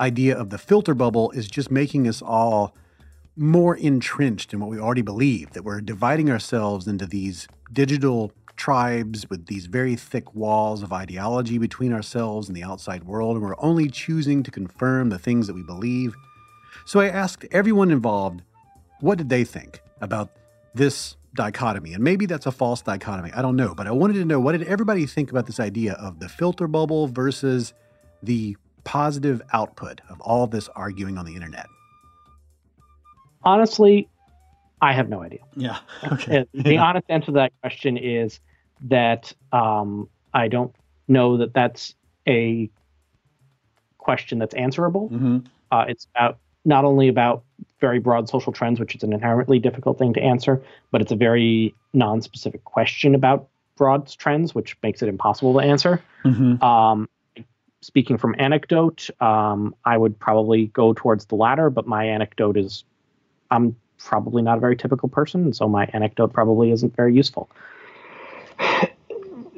idea of the filter bubble is just making us all more entrenched in what we already believe, that we're dividing ourselves into these digital tribes with these very thick walls of ideology between ourselves and the outside world, and we're only choosing to confirm the things that we believe. So I asked everyone involved, what did they think about this dichotomy? And maybe that's a false dichotomy, I don't know, but I wanted to know what did everybody think about this idea of the filter bubble versus the positive output of all this arguing on the internet? Honestly, I have no idea. Yeah. Okay. the honest answer to that question is that um, I don't know that that's a question that's answerable. Mm-hmm. Uh, it's about not only about very broad social trends, which is an inherently difficult thing to answer, but it's a very non-specific question about broad trends, which makes it impossible to answer. Mm-hmm. Um, speaking from anecdote, um, I would probably go towards the latter, but my anecdote is I'm probably not a very typical person, so my anecdote probably isn't very useful.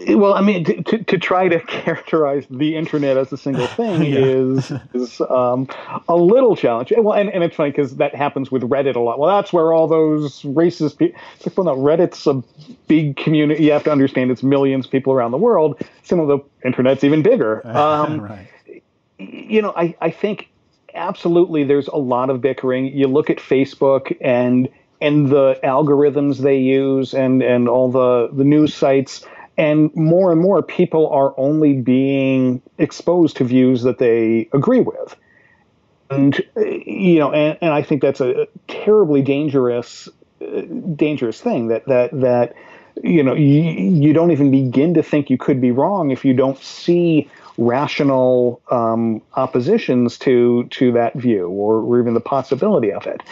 Well, I mean, to, to, to, try to characterize the internet as a single thing yeah. is is um, a little challenging. Well, and, and it's funny because that happens with Reddit a lot. Well, that's where all those racist people. Well, no, Reddit's a big community. You have to understand it's millions of people around the world. Some of the internet's even bigger. Um, right. You know, I, I think absolutely there's a lot of bickering. You look at Facebook and and the algorithms they use and and all the the news sites and more and more people are only being exposed to views that they agree with and you know and, and i think that's a terribly dangerous dangerous thing that that that you know you, you don't even begin to think you could be wrong if you don't see rational um, oppositions to to that view or, or even the possibility of it.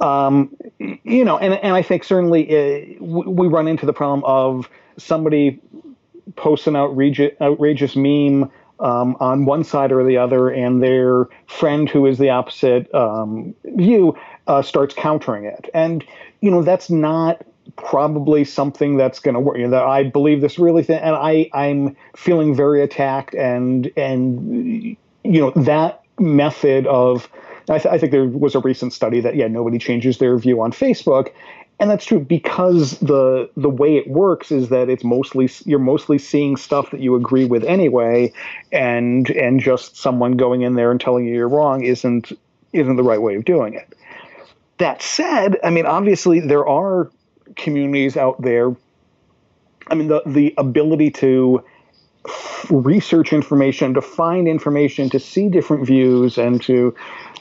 Um, you know, and, and I think certainly uh, we run into the problem of somebody posts an outrageous, outrageous meme um, on one side or the other, and their friend who is the opposite um, view uh, starts countering it. And, you know, that's not probably something that's going to work. You know, I believe this really thing, and I I'm feeling very attacked, and and you know that method of. I, th- I think there was a recent study that yeah nobody changes their view on Facebook, and that's true because the the way it works is that it's mostly you're mostly seeing stuff that you agree with anyway. And and just someone going in there and telling you you're wrong isn't isn't the right way of doing it. That said i mean obviously there are communities out there i mean the the ability to research information to find information to see different views and to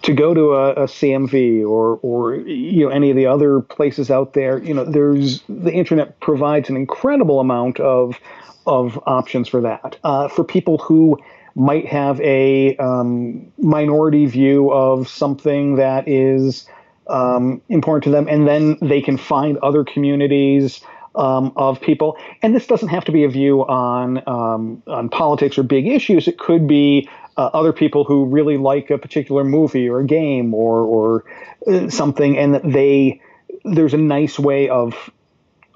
to go to a, a, CMV or or you know any of the other places out there, you know, there's the internet provides an incredible amount of of options for that. Uh, for people who might have a um, minority view of something that is um, important to them, and then they can find other communities. Um, of people, and this doesn't have to be a view on um, on politics or big issues. It could be uh, other people who really like a particular movie or a game or or uh, something, and that they there's a nice way of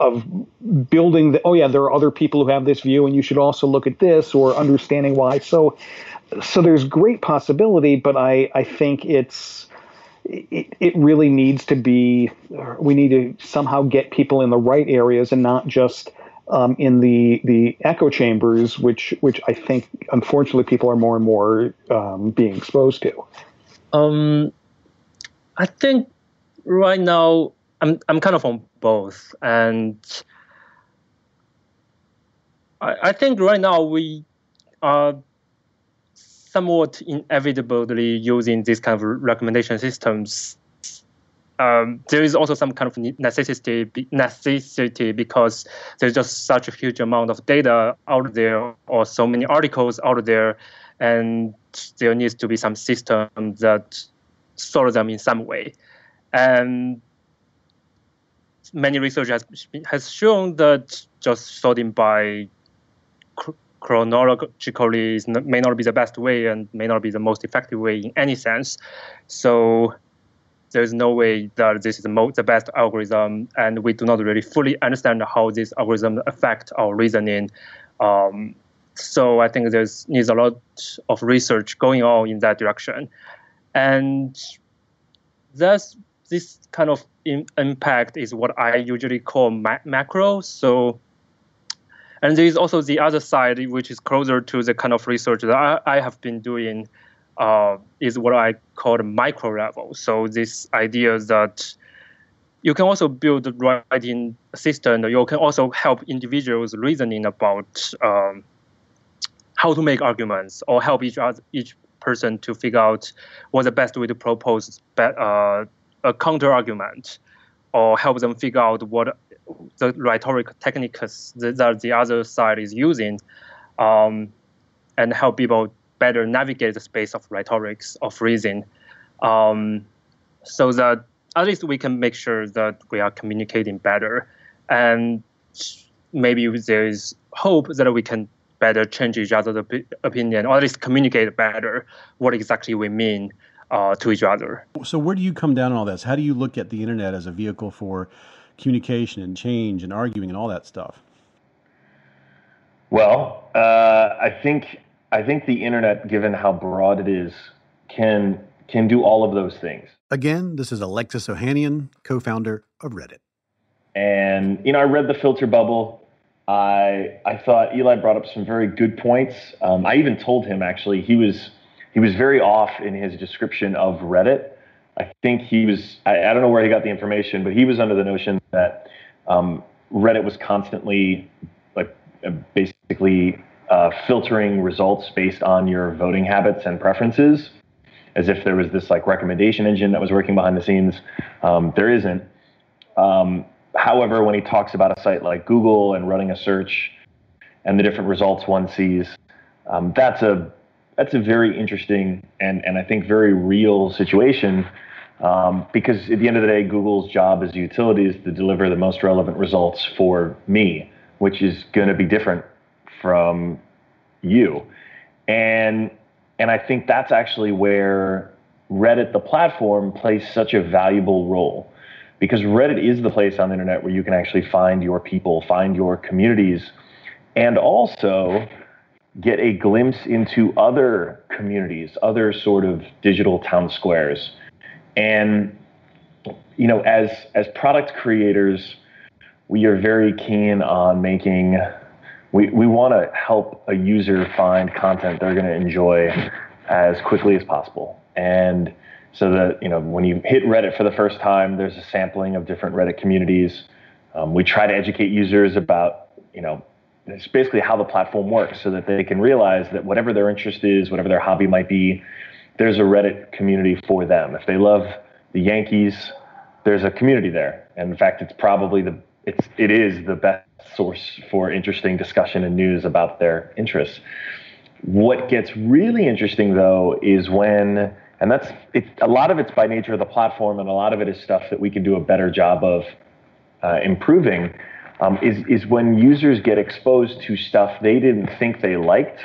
of building the oh yeah there are other people who have this view and you should also look at this or understanding why so so there's great possibility but i i think it's it, it really needs to be we need to somehow get people in the right areas and not just um, in the the echo chambers, which which I think unfortunately people are more and more um, being exposed to. Um, I think right now I'm I'm kind of on both, and I, I think right now we are somewhat inevitably using these kind of recommendation systems. Um, there is also some kind of necessity necessity because there's just such a huge amount of data out there or so many articles out there and there needs to be some system that sort them in some way. And many research has, has shown that just sorting by chronologically is, may not be the best way and may not be the most effective way in any sense so there's no way that this is the, the best algorithm, and we do not really fully understand how this algorithm affect our reasoning. Um, so I think there's needs a lot of research going on in that direction, and thus this kind of in, impact is what I usually call ma- macro. So. And there is also the other side, which is closer to the kind of research that I, I have been doing uh, is what I call the micro level. So this idea that you can also build writing system. You can also help individuals reasoning about um, how to make arguments or help each other, each person to figure out what's the best way to propose uh, a counter argument or help them figure out what the rhetoric techniques that the other side is using um, and help people better navigate the space of rhetorics of reason, um, so that at least we can make sure that we are communicating better, and maybe there is hope that we can better change each other's opinion, or at least communicate better what exactly we mean uh, to each other. So, where do you come down on all this? How do you look at the internet as a vehicle for communication and change and arguing and all that stuff? Well, uh, I think I think the internet, given how broad it is, can can do all of those things. Again, this is Alexis Ohanian, co-founder of Reddit. And you know, I read the filter bubble. I I thought Eli brought up some very good points. Um, I even told him actually he was he was very off in his description of Reddit. I think he was I, I don't know where he got the information, but he was under the notion that um, Reddit was constantly like basically uh, filtering results based on your voting habits and preferences, as if there was this like recommendation engine that was working behind the scenes. Um, there isn't. Um, however, when he talks about a site like Google and running a search and the different results one sees, um, that's a that's a very interesting and and I think very real situation. Um, because at the end of the day, Google's job as a utility is to deliver the most relevant results for me, which is going to be different from you. And and I think that's actually where Reddit, the platform, plays such a valuable role because Reddit is the place on the internet where you can actually find your people, find your communities, and also get a glimpse into other communities, other sort of digital town squares. And you know, as as product creators, we are very keen on making we, we want to help a user find content they're going to enjoy as quickly as possible. And so that, you know, when you hit Reddit for the first time, there's a sampling of different Reddit communities. Um, we try to educate users about, you know, it's basically how the platform works so that they can realize that whatever their interest is, whatever their hobby might be, there's a Reddit community for them. If they love the Yankees, there's a community there. And in fact, it's probably the it's it is the best source for interesting discussion and news about their interests. What gets really interesting though is when, and that's it, a lot of it's by nature of the platform, and a lot of it is stuff that we can do a better job of uh, improving. Um, is is when users get exposed to stuff they didn't think they liked,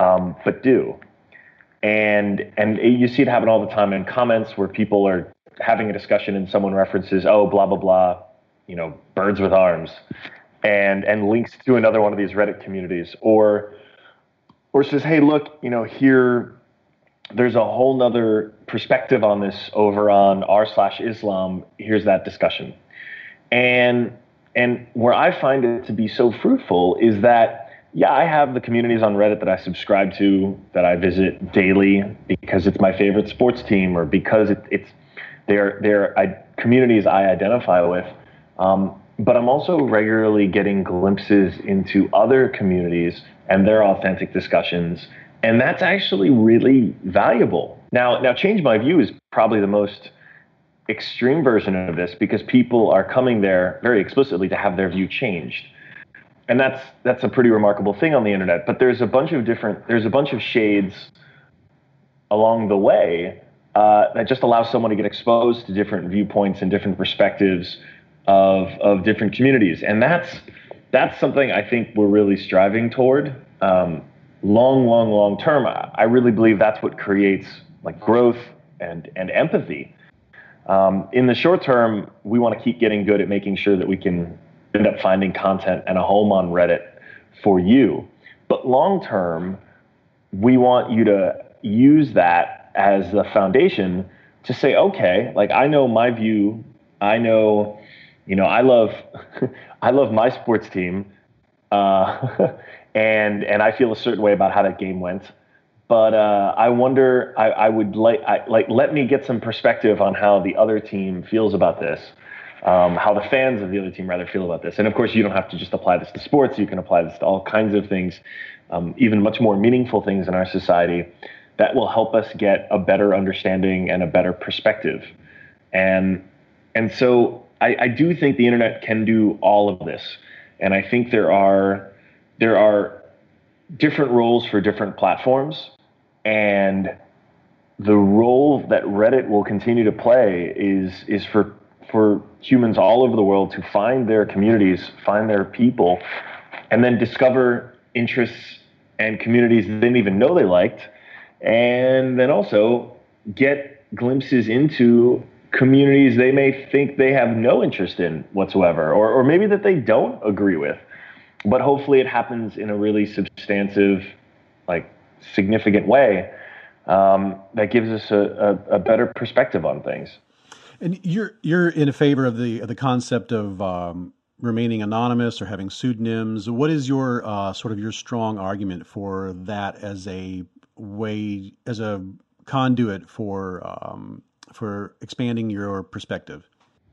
um, but do, and and you see it happen all the time in comments where people are having a discussion and someone references, oh, blah blah blah, you know, birds with arms, and and links to another one of these Reddit communities, or or says, hey, look, you know, here there's a whole nother perspective on this over on r slash Islam. Here's that discussion, and and where I find it to be so fruitful is that yeah, I have the communities on Reddit that I subscribe to that I visit daily because it's my favorite sports team or because it, it's they're they're I, communities I identify with. Um, but I'm also regularly getting glimpses into other communities and their authentic discussions. And that's actually really valuable. Now, now change my view is probably the most extreme version of this because people are coming there very explicitly to have their view changed. And that's that's a pretty remarkable thing on the internet. But there's a bunch of different there's a bunch of shades along the way uh, that just allows someone to get exposed to different viewpoints and different perspectives of of different communities, and that's that's something I think we're really striving toward. Um, long, long, long term, I really believe that's what creates like growth and and empathy. Um, in the short term, we want to keep getting good at making sure that we can end up finding content and a home on Reddit for you. But long term, we want you to use that as the foundation to say, okay, like I know my view, I know you know, I love I love my sports team, uh, and and I feel a certain way about how that game went. But uh, I wonder, I, I would like like let me get some perspective on how the other team feels about this, um, how the fans of the other team rather feel about this. And of course, you don't have to just apply this to sports. You can apply this to all kinds of things, um, even much more meaningful things in our society that will help us get a better understanding and a better perspective. And and so I, I do think the internet can do all of this, and I think there are there are different roles for different platforms, and the role that Reddit will continue to play is is for for humans all over the world to find their communities, find their people, and then discover interests and communities they didn't even know they liked, and then also get glimpses into communities they may think they have no interest in whatsoever, or, or maybe that they don't agree with. But hopefully it happens in a really substantive, like significant way um, that gives us a, a, a, better perspective on things. And you're you're in favor of the of the concept of um, remaining anonymous or having pseudonyms. What is your uh, sort of your strong argument for that as a way as a conduit for um, for expanding your perspective?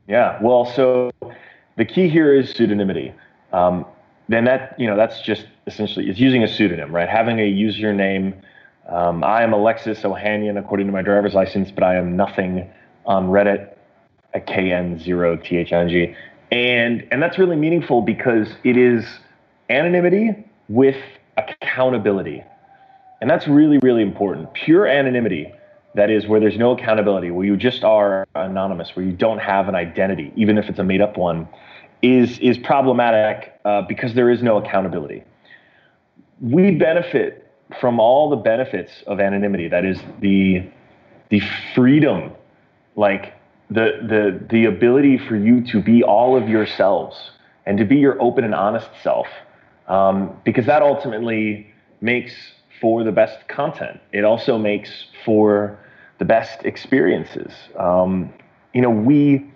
Yeah, well, so the key here is pseudonymity. Um, then that you know that's just essentially it's using a pseudonym, right? Having a username. Um, I am Alexis Ohanian according to my driver's license, but I am nothing on Reddit at kn0thing. And and that's really meaningful because it is anonymity with accountability. And that's really, really important. Pure anonymity, that is, where there's no accountability, where you just are anonymous, where you don't have an identity, even if it's a made up one, is, is problematic uh, because there is no accountability. We benefit from all the benefits of anonymity, that is, the, the freedom, like the, the, the ability for you to be all of yourselves and to be your open and honest self, um, because that ultimately makes for the best content. It also makes for the best experiences. Um, you know, we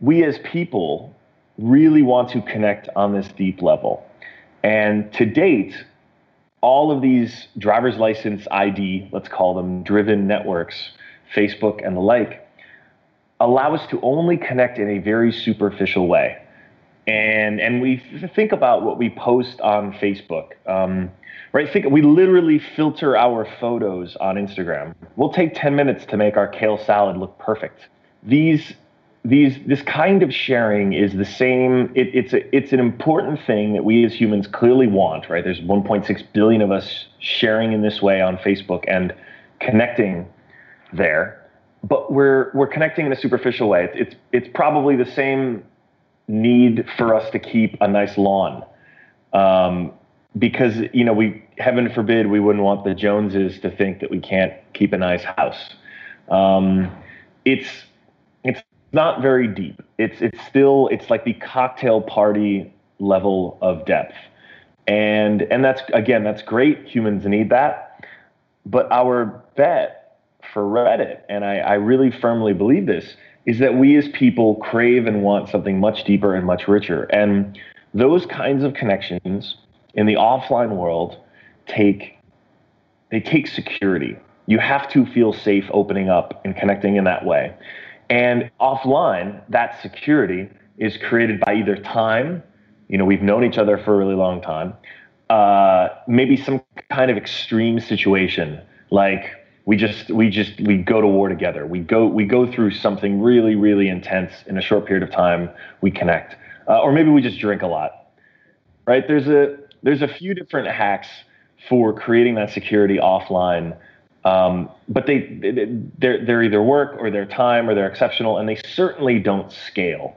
we as people really want to connect on this deep level, and to date, all of these driver's license ID, let's call them driven networks, Facebook and the like, allow us to only connect in a very superficial way. And and we think about what we post on Facebook. Um, right? Think we literally filter our photos on Instagram. We'll take 10 minutes to make our kale salad look perfect. These these this kind of sharing is the same it, it's a, it's an important thing that we as humans clearly want right there's 1.6 billion of us sharing in this way on facebook and connecting there but we're we're connecting in a superficial way it's it's probably the same need for us to keep a nice lawn um, because you know we heaven forbid we wouldn't want the Joneses to think that we can't keep a nice house. Um, it's it's not very deep. It's it's still it's like the cocktail party level of depth, and and that's again that's great. Humans need that, but our bet for Reddit, and I, I really firmly believe this, is that we as people crave and want something much deeper and much richer, and those kinds of connections in the offline world take they take security. You have to feel safe opening up and connecting in that way. And offline, that security is created by either time, you know, we've known each other for a really long time, uh, maybe some kind of extreme situation, like we just we just we go to war together. We go we go through something really really intense in a short period of time. We connect, uh, or maybe we just drink a lot, right? There's a there's a few different hacks for creating that security offline. Um, but they, they're, they're either work or their time or they're exceptional, and they certainly don't scale,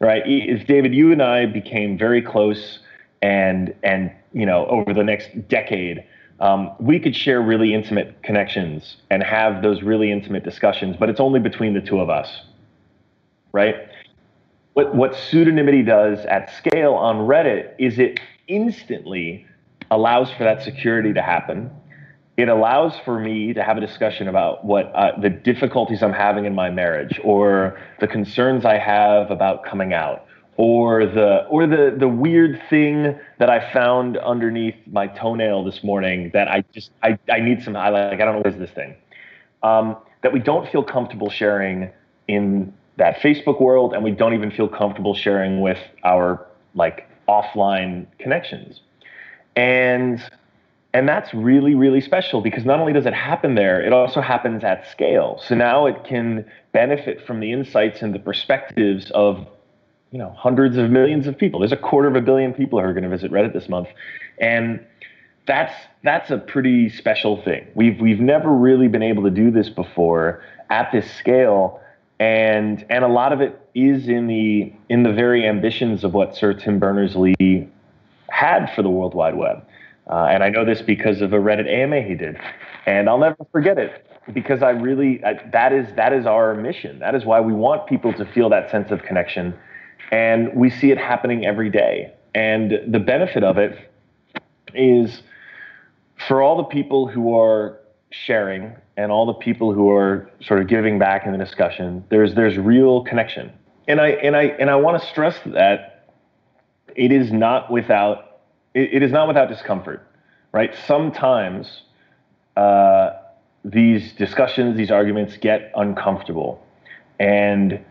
right? If David, you and I became very close, and and you know over the next decade, um, we could share really intimate connections and have those really intimate discussions, but it's only between the two of us, right? What what pseudonymity does at scale on Reddit is it instantly allows for that security to happen. It allows for me to have a discussion about what uh, the difficulties I'm having in my marriage, or the concerns I have about coming out, or the or the the weird thing that I found underneath my toenail this morning that I just I, I need some I like I don't know what is this thing um, that we don't feel comfortable sharing in that Facebook world, and we don't even feel comfortable sharing with our like offline connections. And and that's really really special because not only does it happen there, it also happens at scale. So now it can benefit from the insights and the perspectives of you know hundreds of millions of people. There's a quarter of a billion people who are going to visit Reddit this month. And that's that's a pretty special thing. We've we've never really been able to do this before at this scale and and a lot of it is in the in the very ambitions of what Sir Tim Berners-Lee had for the World Wide Web. Uh, and I know this because of a Reddit AMA he did, and I'll never forget it because I really I, that is that is our mission. That is why we want people to feel that sense of connection, and we see it happening every day. And the benefit of it is for all the people who are sharing and all the people who are sort of giving back in the discussion, there's there's real connection. And I and I and I want to stress that it is not without it, it is not without discomfort, right? Sometimes uh, these discussions, these arguments get uncomfortable, and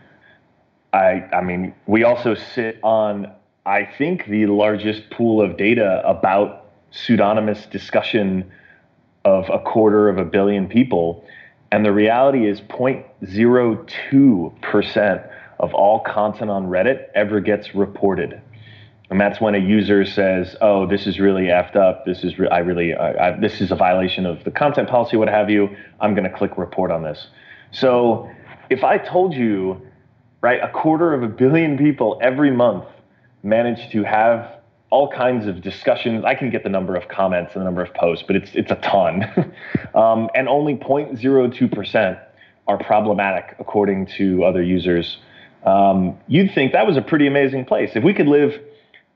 I I mean we also sit on I think the largest pool of data about pseudonymous discussion of a quarter of a billion people. And the reality is 0.02% of all content on Reddit ever gets reported. And that's when a user says, "Oh, this is really effed up. This is re- I really I, this is a violation of the content policy, what have you. I'm going to click report on this." So, if I told you, right, a quarter of a billion people every month manage to have all kinds of discussions. I can get the number of comments and the number of posts, but it's it's a ton, um, and only 0.02 percent are problematic according to other users. Um, you'd think that was a pretty amazing place. If we could live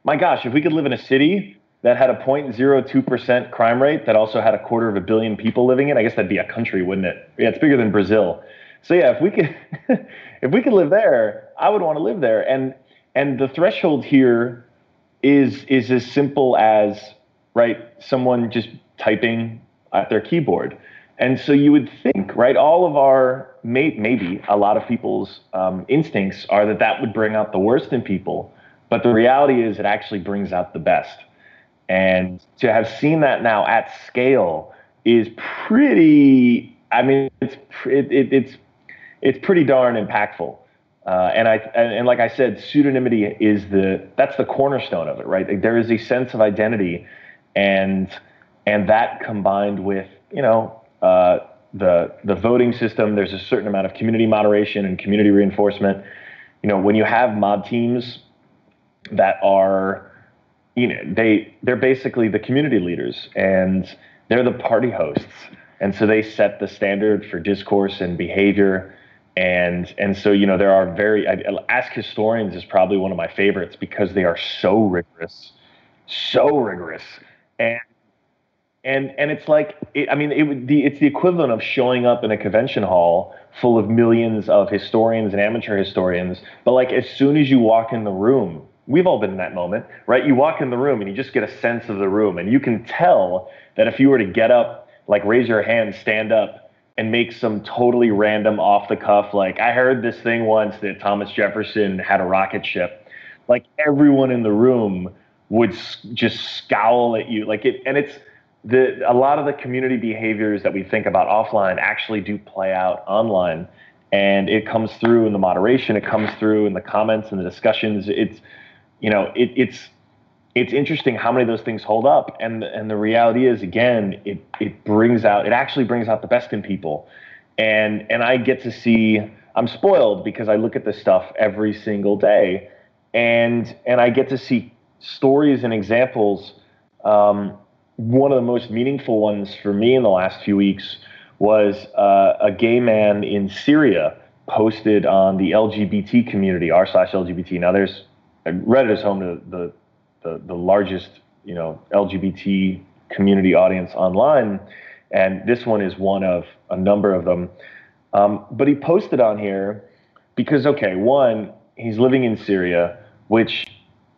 my gosh, if we could live in a city that had a 0.02% crime rate that also had a quarter of a billion people living in, I guess that'd be a country, wouldn't it? Yeah, it's bigger than Brazil. So yeah, if we could if we could live there, I would want to live there. And and the threshold here is is as simple as right someone just typing at their keyboard. And so you would think, right, all of our may, maybe a lot of people's um, instincts are that that would bring out the worst in people. But the reality is, it actually brings out the best. And to have seen that now at scale is pretty. I mean, it's it, it, it's it's pretty darn impactful. Uh, and I and, and, like I said, pseudonymity is the that's the cornerstone of it, right? Like there is a sense of identity, and and that combined with you know uh, the the voting system, there's a certain amount of community moderation and community reinforcement. You know, when you have mod teams that are you know they they're basically the community leaders and they're the party hosts. And so they set the standard for discourse and behavior. And and so you know there are very AskHistorians is probably one of my favorites because they are so rigorous so rigorous. And and and it's like it, i mean it would the it's the equivalent of showing up in a convention hall full of millions of historians and amateur historians. But like as soon as you walk in the room we've all been in that moment, right? You walk in the room and you just get a sense of the room, and you can tell that if you were to get up, like raise your hand, stand up, and make some totally random off the cuff, like I heard this thing once that Thomas Jefferson had a rocket ship, like everyone in the room would just scowl at you, like it, and it's the a lot of the community behaviors that we think about offline actually do play out online and it comes through in the moderation it comes through in the comments and the discussions it's you know, it, it's it's interesting how many of those things hold up, and and the reality is, again, it it brings out it actually brings out the best in people, and and I get to see. I'm spoiled because I look at this stuff every single day, and and I get to see stories and examples. Um, one of the most meaningful ones for me in the last few weeks was uh, a gay man in Syria posted on the LGBT community, r slash LGBT. Now there's Reddit is home to the, the, the largest, you know, LGBT community audience online, and this one is one of a number of them. Um, but he posted on here because, okay, one, he's living in Syria, which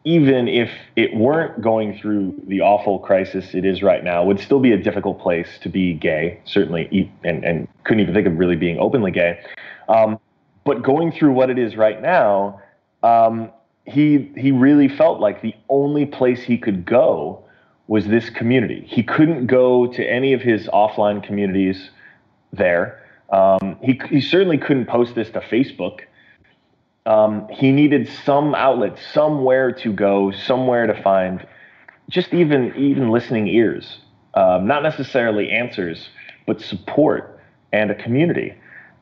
even if it weren't going through the awful crisis it is right now, would still be a difficult place to be gay, certainly, and, and couldn't even think of really being openly gay. Um, but going through what it is right now, um, he he really felt like the only place he could go was this community. He couldn't go to any of his offline communities there. Um, he he certainly couldn't post this to Facebook. Um, he needed some outlet, somewhere to go, somewhere to find, just even even listening ears, um, not necessarily answers, but support and a community,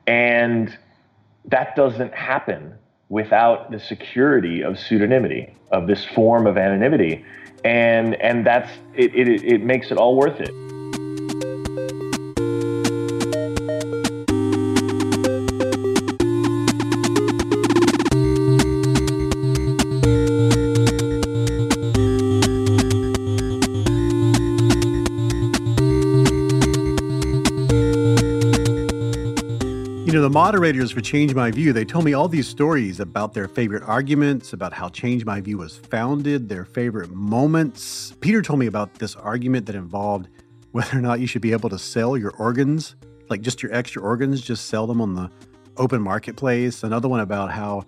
and that doesn't happen without the security of pseudonymity, of this form of anonymity. And, and that's, it, it, it makes it all worth it. Moderators for Change My View, they told me all these stories about their favorite arguments, about how Change My View was founded, their favorite moments. Peter told me about this argument that involved whether or not you should be able to sell your organs, like just your extra organs, just sell them on the open marketplace. Another one about how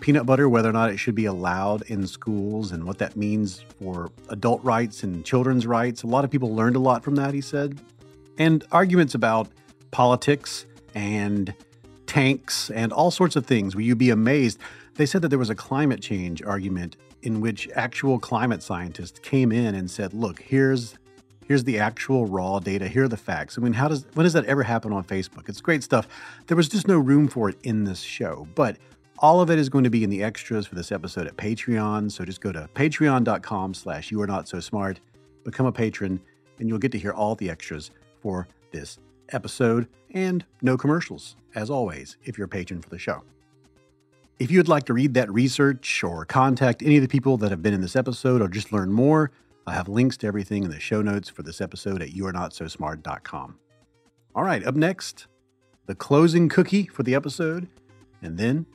peanut butter, whether or not it should be allowed in schools and what that means for adult rights and children's rights. A lot of people learned a lot from that, he said. And arguments about politics and tanks, and all sorts of things where you'd be amazed. They said that there was a climate change argument in which actual climate scientists came in and said, "Look, here's here's the actual raw data. Here are the facts." I mean, how does when does that ever happen on Facebook? It's great stuff. There was just no room for it in this show, but all of it is going to be in the extras for this episode at Patreon. So just go to patreon.com slash you are not so smart, become a patron, and you'll get to hear all the extras for this episode and no commercials, as always, if you're a patron for the show. If you'd like to read that research or contact any of the people that have been in this episode or just learn more, I have links to everything in the show notes for this episode at youarenotsosmart.com. All right, up next, the closing cookie for the episode, and then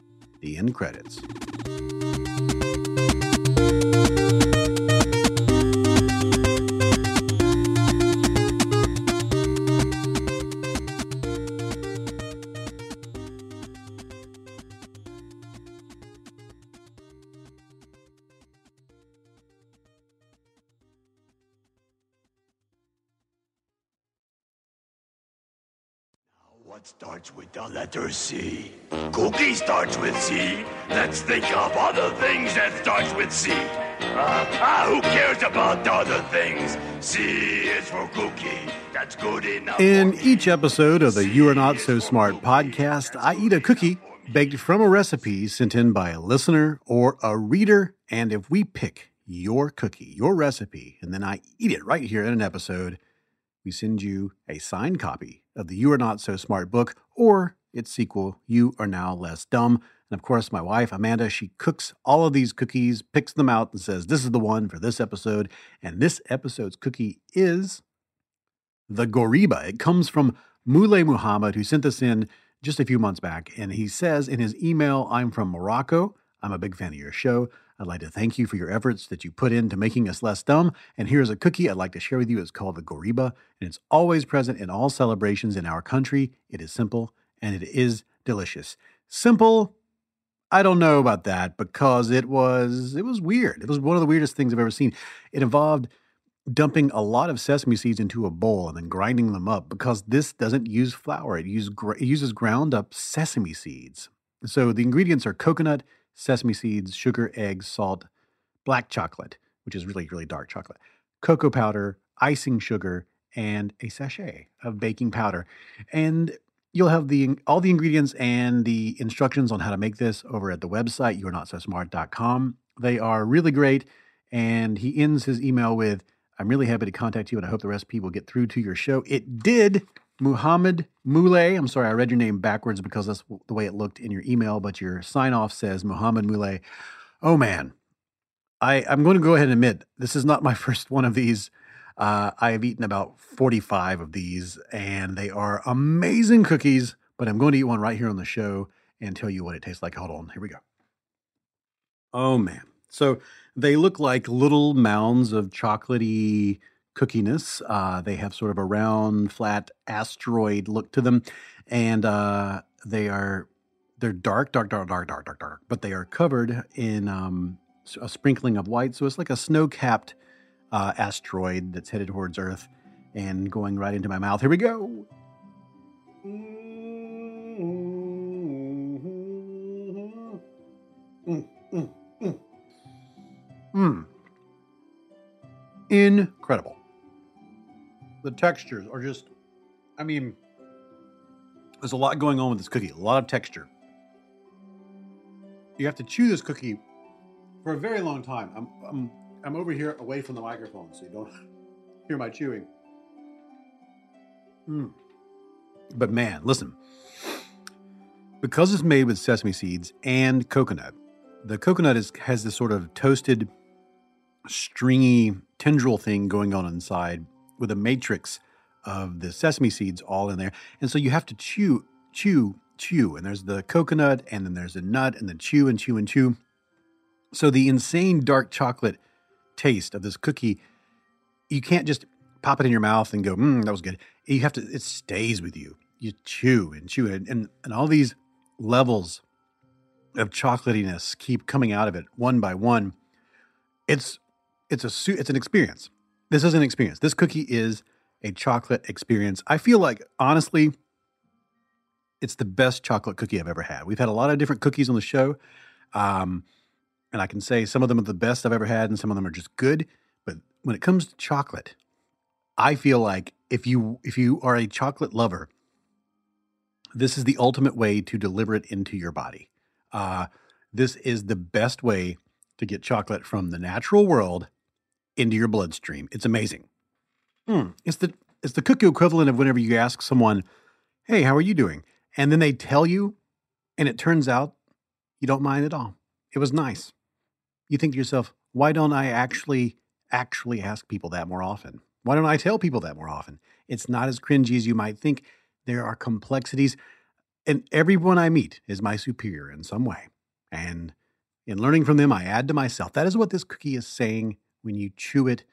the end credits. What starts with the letter C? Cookie starts with C. Let's think of other things that starts with C. Uh, ah, who cares about other things? C is for cookie. That's good enough. In each episode of the You Are Not So Smart podcast, I eat a cookie baked from a recipe sent in by a listener or a reader. And if we pick your cookie, your recipe, and then I eat it right here in an episode, we send you a signed copy of the You Are Not So Smart book or its sequel, You Are Now Less Dumb. And of course, my wife, Amanda, she cooks all of these cookies, picks them out, and says, This is the one for this episode. And this episode's cookie is the Goriba. It comes from Moulay Muhammad, who sent this in just a few months back. And he says in his email, I'm from Morocco. I'm a big fan of your show. I'd like to thank you for your efforts that you put into making us less dumb. And here's a cookie I'd like to share with you. It's called the Goriba, and it's always present in all celebrations in our country. It is simple and it is delicious. Simple, I don't know about that because it was it was weird. It was one of the weirdest things I've ever seen. It involved dumping a lot of sesame seeds into a bowl and then grinding them up because this doesn't use flour. It, use, it uses ground up sesame seeds. So the ingredients are coconut, sesame seeds, sugar, eggs, salt, black chocolate, which is really, really dark chocolate, cocoa powder, icing sugar, and a sachet of baking powder. And you'll have the all the ingredients and the instructions on how to make this over at the website youarenotsosmart.com. They are really great. And he ends his email with, I'm really happy to contact you and I hope the recipe will get through to your show. It did. Muhammad Moulay. I'm sorry, I read your name backwards because that's the way it looked in your email, but your sign off says Muhammad Moulay. Oh man, I, I'm going to go ahead and admit this is not my first one of these. Uh, I have eaten about 45 of these, and they are amazing cookies. But I'm going to eat one right here on the show and tell you what it tastes like. Hold on, here we go. Oh man, so they look like little mounds of chocolatey cookiness. Uh, they have sort of a round, flat asteroid look to them, and uh, they are they're dark, dark, dark, dark, dark, dark, dark, but they are covered in um, a sprinkling of white. So it's like a snow-capped uh, asteroid that's headed towards Earth and going right into my mouth. Here we go. Mm, mm, mm. Mm. Incredible. The textures are just, I mean, there's a lot going on with this cookie, a lot of texture. You have to chew this cookie for a very long time. I'm, I'm, I'm over here away from the microphone so you don't hear my chewing. Mm. But man, listen. Because it's made with sesame seeds and coconut, the coconut is, has this sort of toasted, stringy tendril thing going on inside with a matrix of the sesame seeds all in there. And so you have to chew, chew, chew. And there's the coconut, and then there's a nut, and then chew and chew and chew. So the insane dark chocolate taste of this cookie, you can't just pop it in your mouth and go, mm, that was good. You have to, it stays with you. You chew and chew it. And, and all these levels of chocolatiness keep coming out of it one by one. It's it's a it's an experience. This is an experience. This cookie is a chocolate experience. I feel like honestly, It's the best chocolate cookie I've ever had. We've had a lot of different cookies on the show. Um, and I can say some of them are the best I've ever had, and some of them are just good. But when it comes to chocolate, I feel like if you if you are a chocolate lover, this is the ultimate way to deliver it into your body. Uh, this is the best way to get chocolate from the natural world into your bloodstream. It's amazing. Mm, it's the it's the cookie equivalent of whenever you ask someone, "Hey, how are you doing?" and then they tell you, and it turns out you don't mind at all. It was nice. You think to yourself, "Why don't I actually actually ask people that more often? Why don't I tell people that more often?" It's not as cringy as you might think. There are complexities, and everyone I meet is my superior in some way. And in learning from them, I add to myself. That is what this cookie is saying when you chew it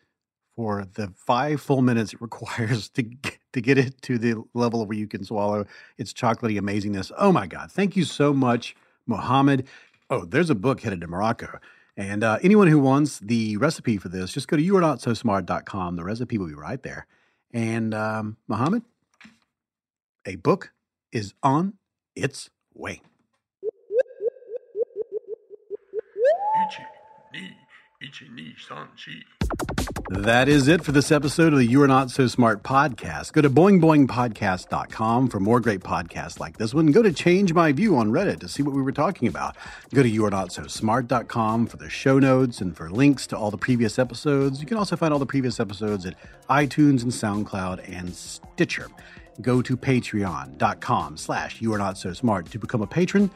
for the five full minutes it requires to get, to get it to the level where you can swallow its chocolatey amazingness. Oh my God. Thank you so much, Mohammed. Oh, there's a book headed to Morocco. And uh, anyone who wants the recipe for this, just go to youarenotsosmart.com. The recipe will be right there. And um, Mohammed, a book is on its way. That is it for this episode of the You Are Not So Smart podcast. Go to boingboingpodcast.com for more great podcasts like this one. Go to Change My View on Reddit to see what we were talking about. Go to youarenotsosmart.com for the show notes and for links to all the previous episodes. You can also find all the previous episodes at iTunes and SoundCloud and Stitcher. Go to patreon.com slash you are not so smart to become a patron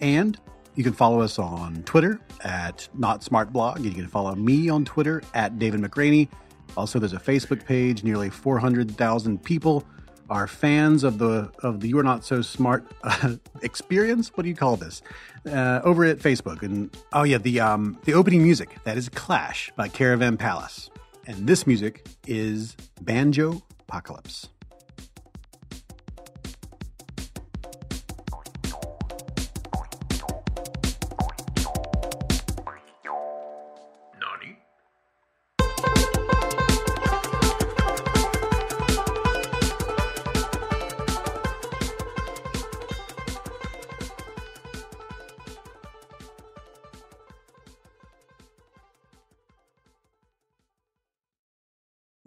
and you can follow us on Twitter at Not Smart Blog. You can follow me on Twitter at David McRaney. Also, there's a Facebook page. Nearly 400,000 people are fans of the of the You Are Not So Smart uh, experience. What do you call this? Uh, over at Facebook. And oh yeah, the um the opening music that is Clash by Caravan Palace, and this music is Banjo Apocalypse.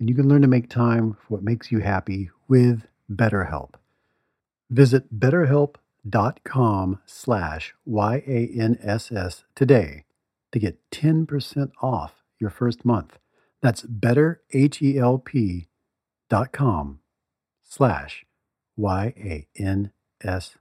And you can learn to make time for what makes you happy with BetterHelp. Visit betterhelp.com slash Y-A-N-S-S today to get 10% off your first month. That's betterhelp.com slash Y-A-N-S-S.